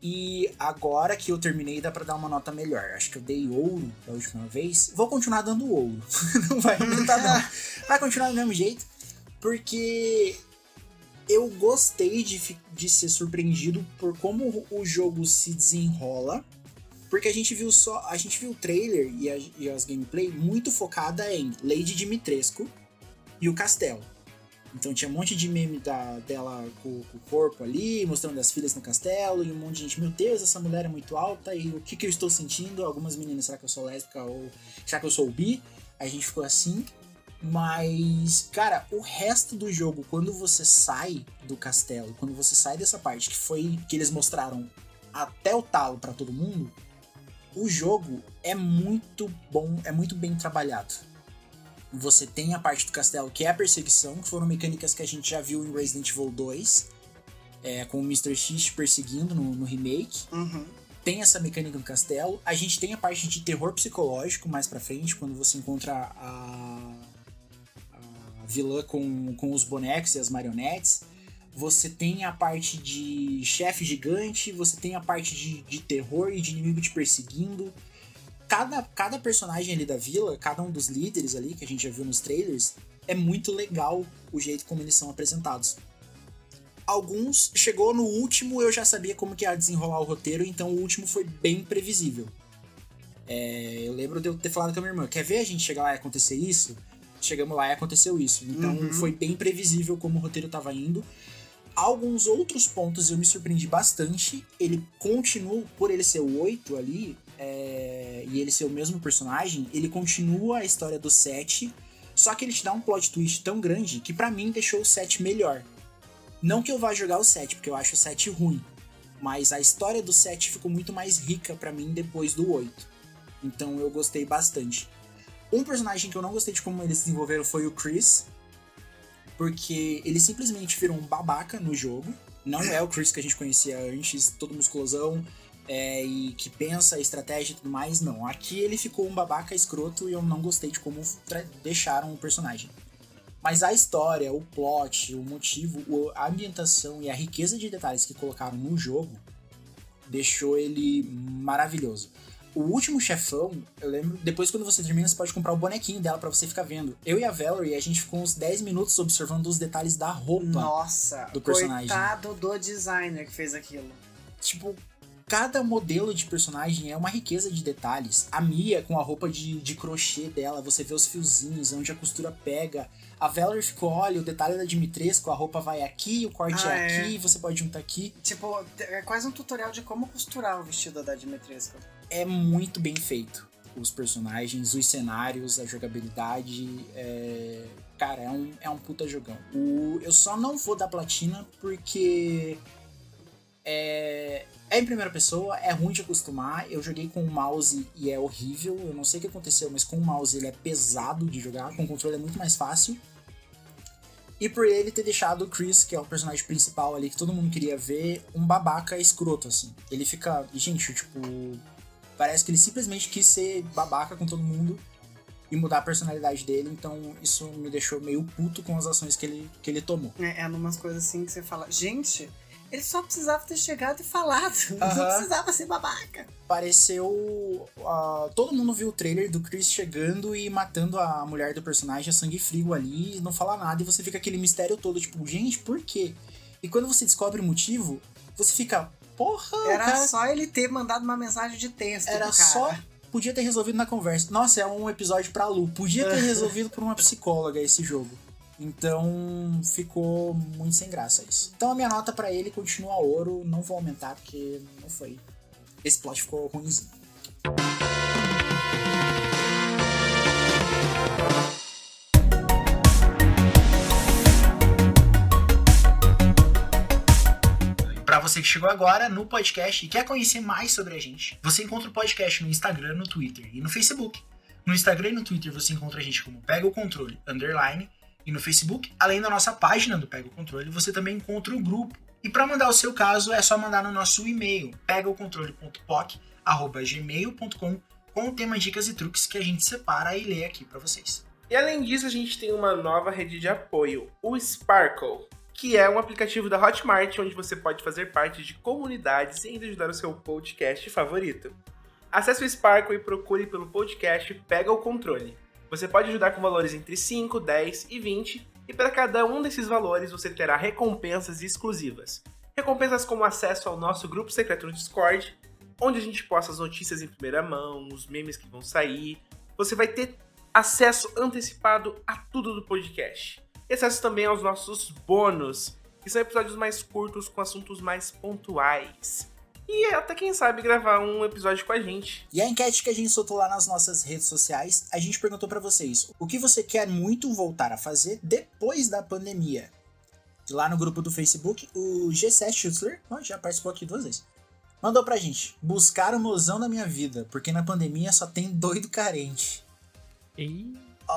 E agora que eu terminei, dá pra dar uma nota melhor. Acho que eu dei ouro da última vez. Vou continuar dando ouro. não vai aumentar, não. Vai continuar do mesmo jeito. Porque eu gostei de, de ser surpreendido por como o jogo se desenrola. Porque a gente viu só. A gente viu o trailer e, a- e as gameplay muito focada em Lady Dimitrescu e o castelo. Então tinha um monte de meme da, dela com, com o corpo ali, mostrando as filhas no castelo, e um monte de gente, meu Deus, essa mulher é muito alta, e o que, que eu estou sentindo? Algumas meninas, será que eu sou lésbica ou será que eu sou bi? A gente ficou assim. Mas, cara, o resto do jogo, quando você sai do castelo, quando você sai dessa parte que foi que eles mostraram até o talo pra todo mundo, o jogo é muito bom, é muito bem trabalhado. Você tem a parte do castelo que é a perseguição, que foram mecânicas que a gente já viu em Resident Evil 2, é, com o Mr. X te perseguindo no, no remake Uhum. tem essa mecânica no castelo. A gente tem a parte de terror psicológico mais pra frente, quando você encontra a, a vilã com, com os bonecos e as marionetes. Você tem a parte de chefe gigante, você tem a parte de, de terror e de inimigo te perseguindo. Cada, cada personagem ali da vila, cada um dos líderes ali, que a gente já viu nos trailers, é muito legal o jeito como eles são apresentados. Alguns chegou no último eu já sabia como que ia desenrolar o roteiro então o último foi bem previsível. É, eu lembro de eu ter falado com a minha irmã quer ver a gente chegar lá e acontecer isso? Chegamos lá e aconteceu isso. Então Uhum. foi bem previsível como o roteiro tava indo alguns outros pontos eu me surpreendi bastante ele continua por ele ser o 8 ali é, e ele ser o mesmo personagem ele continua a história do 7 só que ele te dá um plot twist tão grande que pra mim deixou o 7 melhor não que eu vá jogar o 7, porque eu acho o 7 ruim. Mas a história do 7 ficou muito mais rica pra mim depois do 8. Então eu gostei bastante. Um personagem que eu não gostei de como eles desenvolveram foi o Chris. Porque ele simplesmente virou um babaca no jogo. Não é o Chris que a gente conhecia antes, todo musculosão. é, e que pensa estratégia e tudo mais, não. Aqui ele ficou um babaca escroto e eu não gostei de como deixaram o personagem. Mas a história, o plot, o motivo, a ambientação e a riqueza de detalhes que colocaram no jogo deixou ele maravilhoso. O último chefão, eu lembro, depois quando você termina, você pode comprar o bonequinho dela pra você ficar vendo. Eu e a Valerie, a gente ficou uns 10 minutos observando os detalhes da roupa. Nossa, do personagem. coitado do designer que fez aquilo. Tipo, cada modelo de personagem é uma riqueza de detalhes. A Mia com a roupa de, de crochê dela, você vê os fiozinhos, onde a costura pega. A Valerie ficou, olha, o detalhe da Dimitrescu, a roupa vai aqui, o corte Ah, é é. aqui, você pode juntar aqui. Tipo, é quase um tutorial de como costurar o vestido da Dimitrescu. É muito bem feito. Os personagens, os cenários, a jogabilidade. É... Cara, é um, é um puta jogão. O... Eu só não vou dar platina porque. É... é em primeira pessoa, é ruim de acostumar. Eu joguei com o mouse e é horrível. Eu não sei o que aconteceu, mas com o mouse ele é pesado de jogar, com o controle é muito mais fácil. E por ele ter deixado o Chris, que é o personagem principal ali, que todo mundo queria ver, um babaca escroto, assim. Ele fica. Gente, tipo. Parece que ele simplesmente quis ser babaca com todo mundo e mudar a personalidade dele, então isso me deixou meio puto com as ações que ele, que ele tomou. É, é numas coisas assim que você fala, gente, ele só precisava ter chegado e falado. Não Aham. precisava ser babaca. Pareceu. ah, todo mundo viu o trailer do Chris chegando e matando a mulher do personagem a sangue frio ali, e não fala nada, e você fica aquele mistério todo, tipo, gente, por quê? E quando você descobre o motivo, você fica, porra, Era cara, só ele ter mandado uma mensagem de texto. era só. Podia ter resolvido na conversa. Nossa, é um episódio pra Lu. Podia ter resolvido por uma psicóloga esse jogo. Então ficou muito sem graça isso. Então a minha nota pra ele continua ouro. Não vou aumentar porque não foi. Esse plot ficou ruimzinho. Você que chegou agora no podcast e quer conhecer mais sobre a gente, você encontra o podcast no Instagram, no Twitter e no Facebook. No Instagram e no Twitter você encontra a gente como Pega o Controle Underline e no Facebook, além da nossa página do Pega o Controle, você também encontra o grupo. E para mandar o seu caso é só mandar no nosso e-mail pegaocontrole.poc@gmail.com com o tema dicas e truques que a gente separa e lê aqui para vocês. E além disso, a gente tem uma nova rede de apoio, o Sparkle, que é um aplicativo da Hotmart onde você pode fazer parte de comunidades e ainda ajudar o seu podcast favorito. Acesse o Sparkle e procure pelo podcast Pega o Controle. Você pode ajudar com valores entre 5, 10 e 20, e para cada um desses valores você terá recompensas exclusivas. Recompensas como acesso ao nosso grupo secreto no Discord, onde a gente posta as notícias em primeira mão, os memes que vão sair. Você vai ter acesso antecipado a tudo do podcast. E acesso também aos nossos bônus, que são episódios mais curtos com assuntos mais pontuais. E até quem sabe gravar um episódio com a gente. E a enquete que a gente soltou lá nas nossas redes sociais, a gente perguntou pra vocês o que você quer muito voltar a fazer depois da pandemia. Lá no grupo do Facebook, o G7 Schutzler, já participou aqui duas vezes, mandou pra gente: buscar o mozão da minha vida, porque na pandemia só tem doido carente.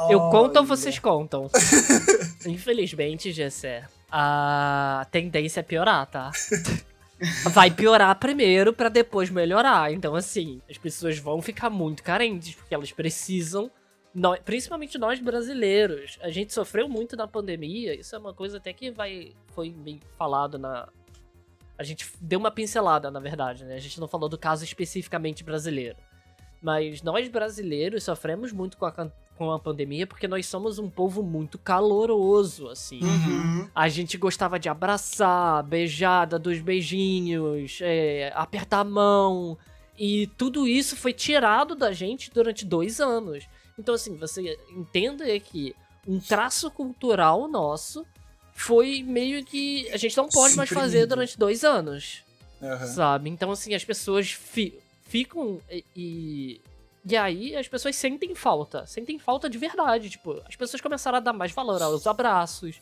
Eu conto ou vocês contam? Infelizmente, Gessé, a tendência é piorar, tá? Vai piorar primeiro pra depois melhorar. Então, assim, as pessoas vão ficar muito carentes, porque elas precisam, nó- principalmente nós brasileiros. A gente sofreu muito na pandemia, isso é uma coisa até que vai foi falado na. A gente deu uma pincelada, na verdade, né? A gente não falou do caso especificamente brasileiro. Mas nós brasileiros sofremos muito com a, com a pandemia porque nós somos um povo muito caloroso, assim. Uhum. A gente gostava de abraçar, beijar, dar dois beijinhos, é, apertar a mão. E tudo isso foi tirado da gente durante dois anos. Então, assim, você entenda que um traço cultural nosso foi meio que. A gente não pode mais fazer durante dois anos Aham. sabe? Então, assim, as pessoas fi- ficam e, e. e aí as pessoas sentem falta. Sentem falta de verdade. Tipo, as pessoas começaram a dar mais valor aos abraços,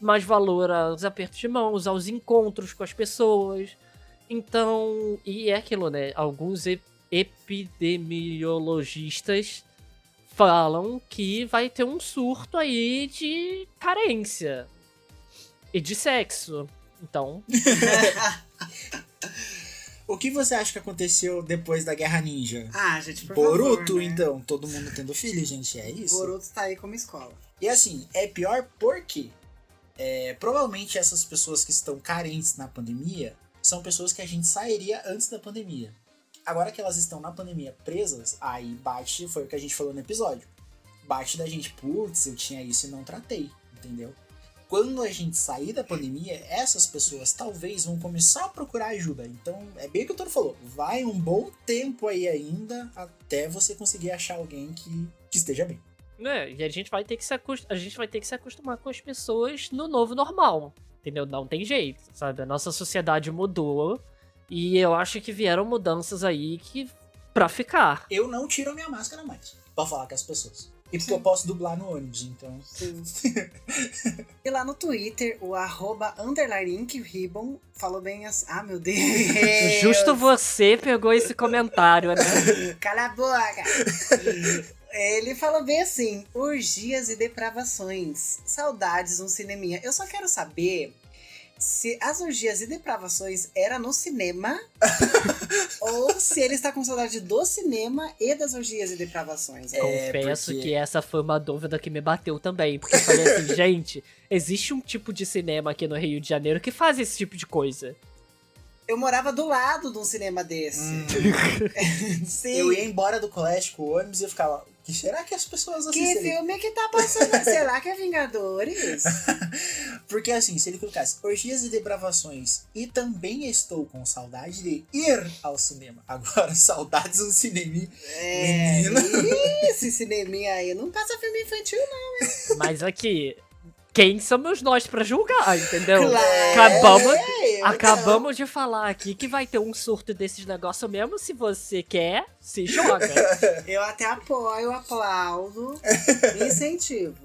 mais valor aos apertos de mãos, aos encontros com as pessoas. Então. E é aquilo, né? Alguns e- epidemiologistas falam que vai ter um surto aí de carência. E de sexo. Então, O que você acha que aconteceu depois da Guerra Ninja? Ah, gente, por Boruto, favor, né? então. Todo mundo tendo filho, gente, é isso? Boruto tá aí como escola. E assim, é pior porque é, provavelmente essas pessoas que estão carentes na pandemia são pessoas que a gente sairia antes da pandemia. Agora que elas estão na pandemia presas, aí bate, foi o que a gente falou no episódio. Bate da gente, putz, eu tinha isso e não tratei, entendeu? Quando a gente sair da pandemia, essas pessoas talvez vão começar a procurar ajuda. Então, é bem o que o Toro falou. Vai um bom tempo aí ainda até você conseguir achar alguém que, que esteja bem. Né? E a gente vai ter que se acost... a gente vai ter que se acostumar com as pessoas no novo normal. Entendeu? Não tem jeito, sabe? A nossa sociedade mudou e eu acho que vieram mudanças aí que pra ficar. Eu não tiro a minha máscara mais pra falar com as pessoas. E porque eu posso dublar no ônibus, então. Sim. e lá no Twitter, o arroba Ribbon falou bem assim. Ah, meu Deus! Justo você pegou esse comentário, né? Cala a boca! Ele falou bem assim: orgias e depravações. Saudades um cineminha. Eu só quero saber se as orgias e depravações era no cinema ou se ele está com saudade do cinema e das orgias e depravações. É, Confesso porque- que essa foi uma dúvida que me bateu também. Porque eu falei assim, gente, existe um tipo de cinema aqui no Rio de Janeiro que faz esse tipo de coisa. Eu morava do lado de um cinema desse. Sim. Eu ia embora do colégio com o ônibus e eu ficava. Que será que as pessoas Que assistem? filme que tá passando? Será que é Vingadores? Porque assim, se ele colocasse orgias e depravações e também estou com saudade de ir ao cinema. Agora, saudades do cinema. É. Menina. Ih, Esse cineminha aí não passa filme infantil, não. Mas aqui, quem somos nós pra julgar, entendeu? Claro. Acabamos, É, eu acabamos de falar aqui que vai ter um surto desses negócios mesmo. Se você quer, se joga. Eu até apoio, aplaudo, incentivo.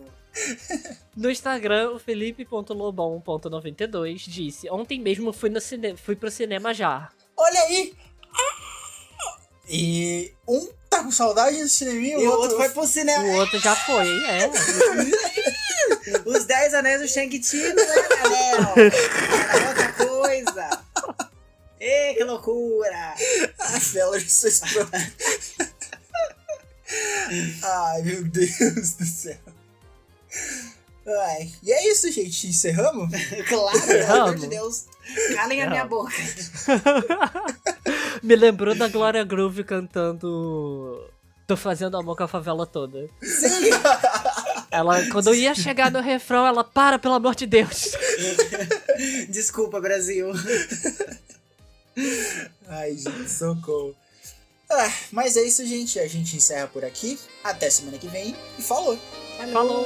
No Instagram, o felipe.lobon.92 disse: Ontem mesmo fui, no cine fui pro cinema já. Olha aí! E um tá com saudade do cinema e o outro foi pro cinema. O outro já foi, é. Os 10 anéis do Shang-Chi não era anel. Era outra coisa. Ê, que loucura. A já sou escroto. Ai, meu Deus do céu. Ai, e é isso, gente. Encerramos? Claro, pelo amor de Deus. Calem a minha boca. Me lembrou da Glória Groove cantando. Tô fazendo amor com a favela toda. Sim. Ela, quando ia chegar no refrão, ela para, pelo amor de Deus. Desculpa, Brasil. Ai, gente, socorro. Ah, mas é isso, gente. A gente encerra por aqui. Até semana que vem. E falou! Falou!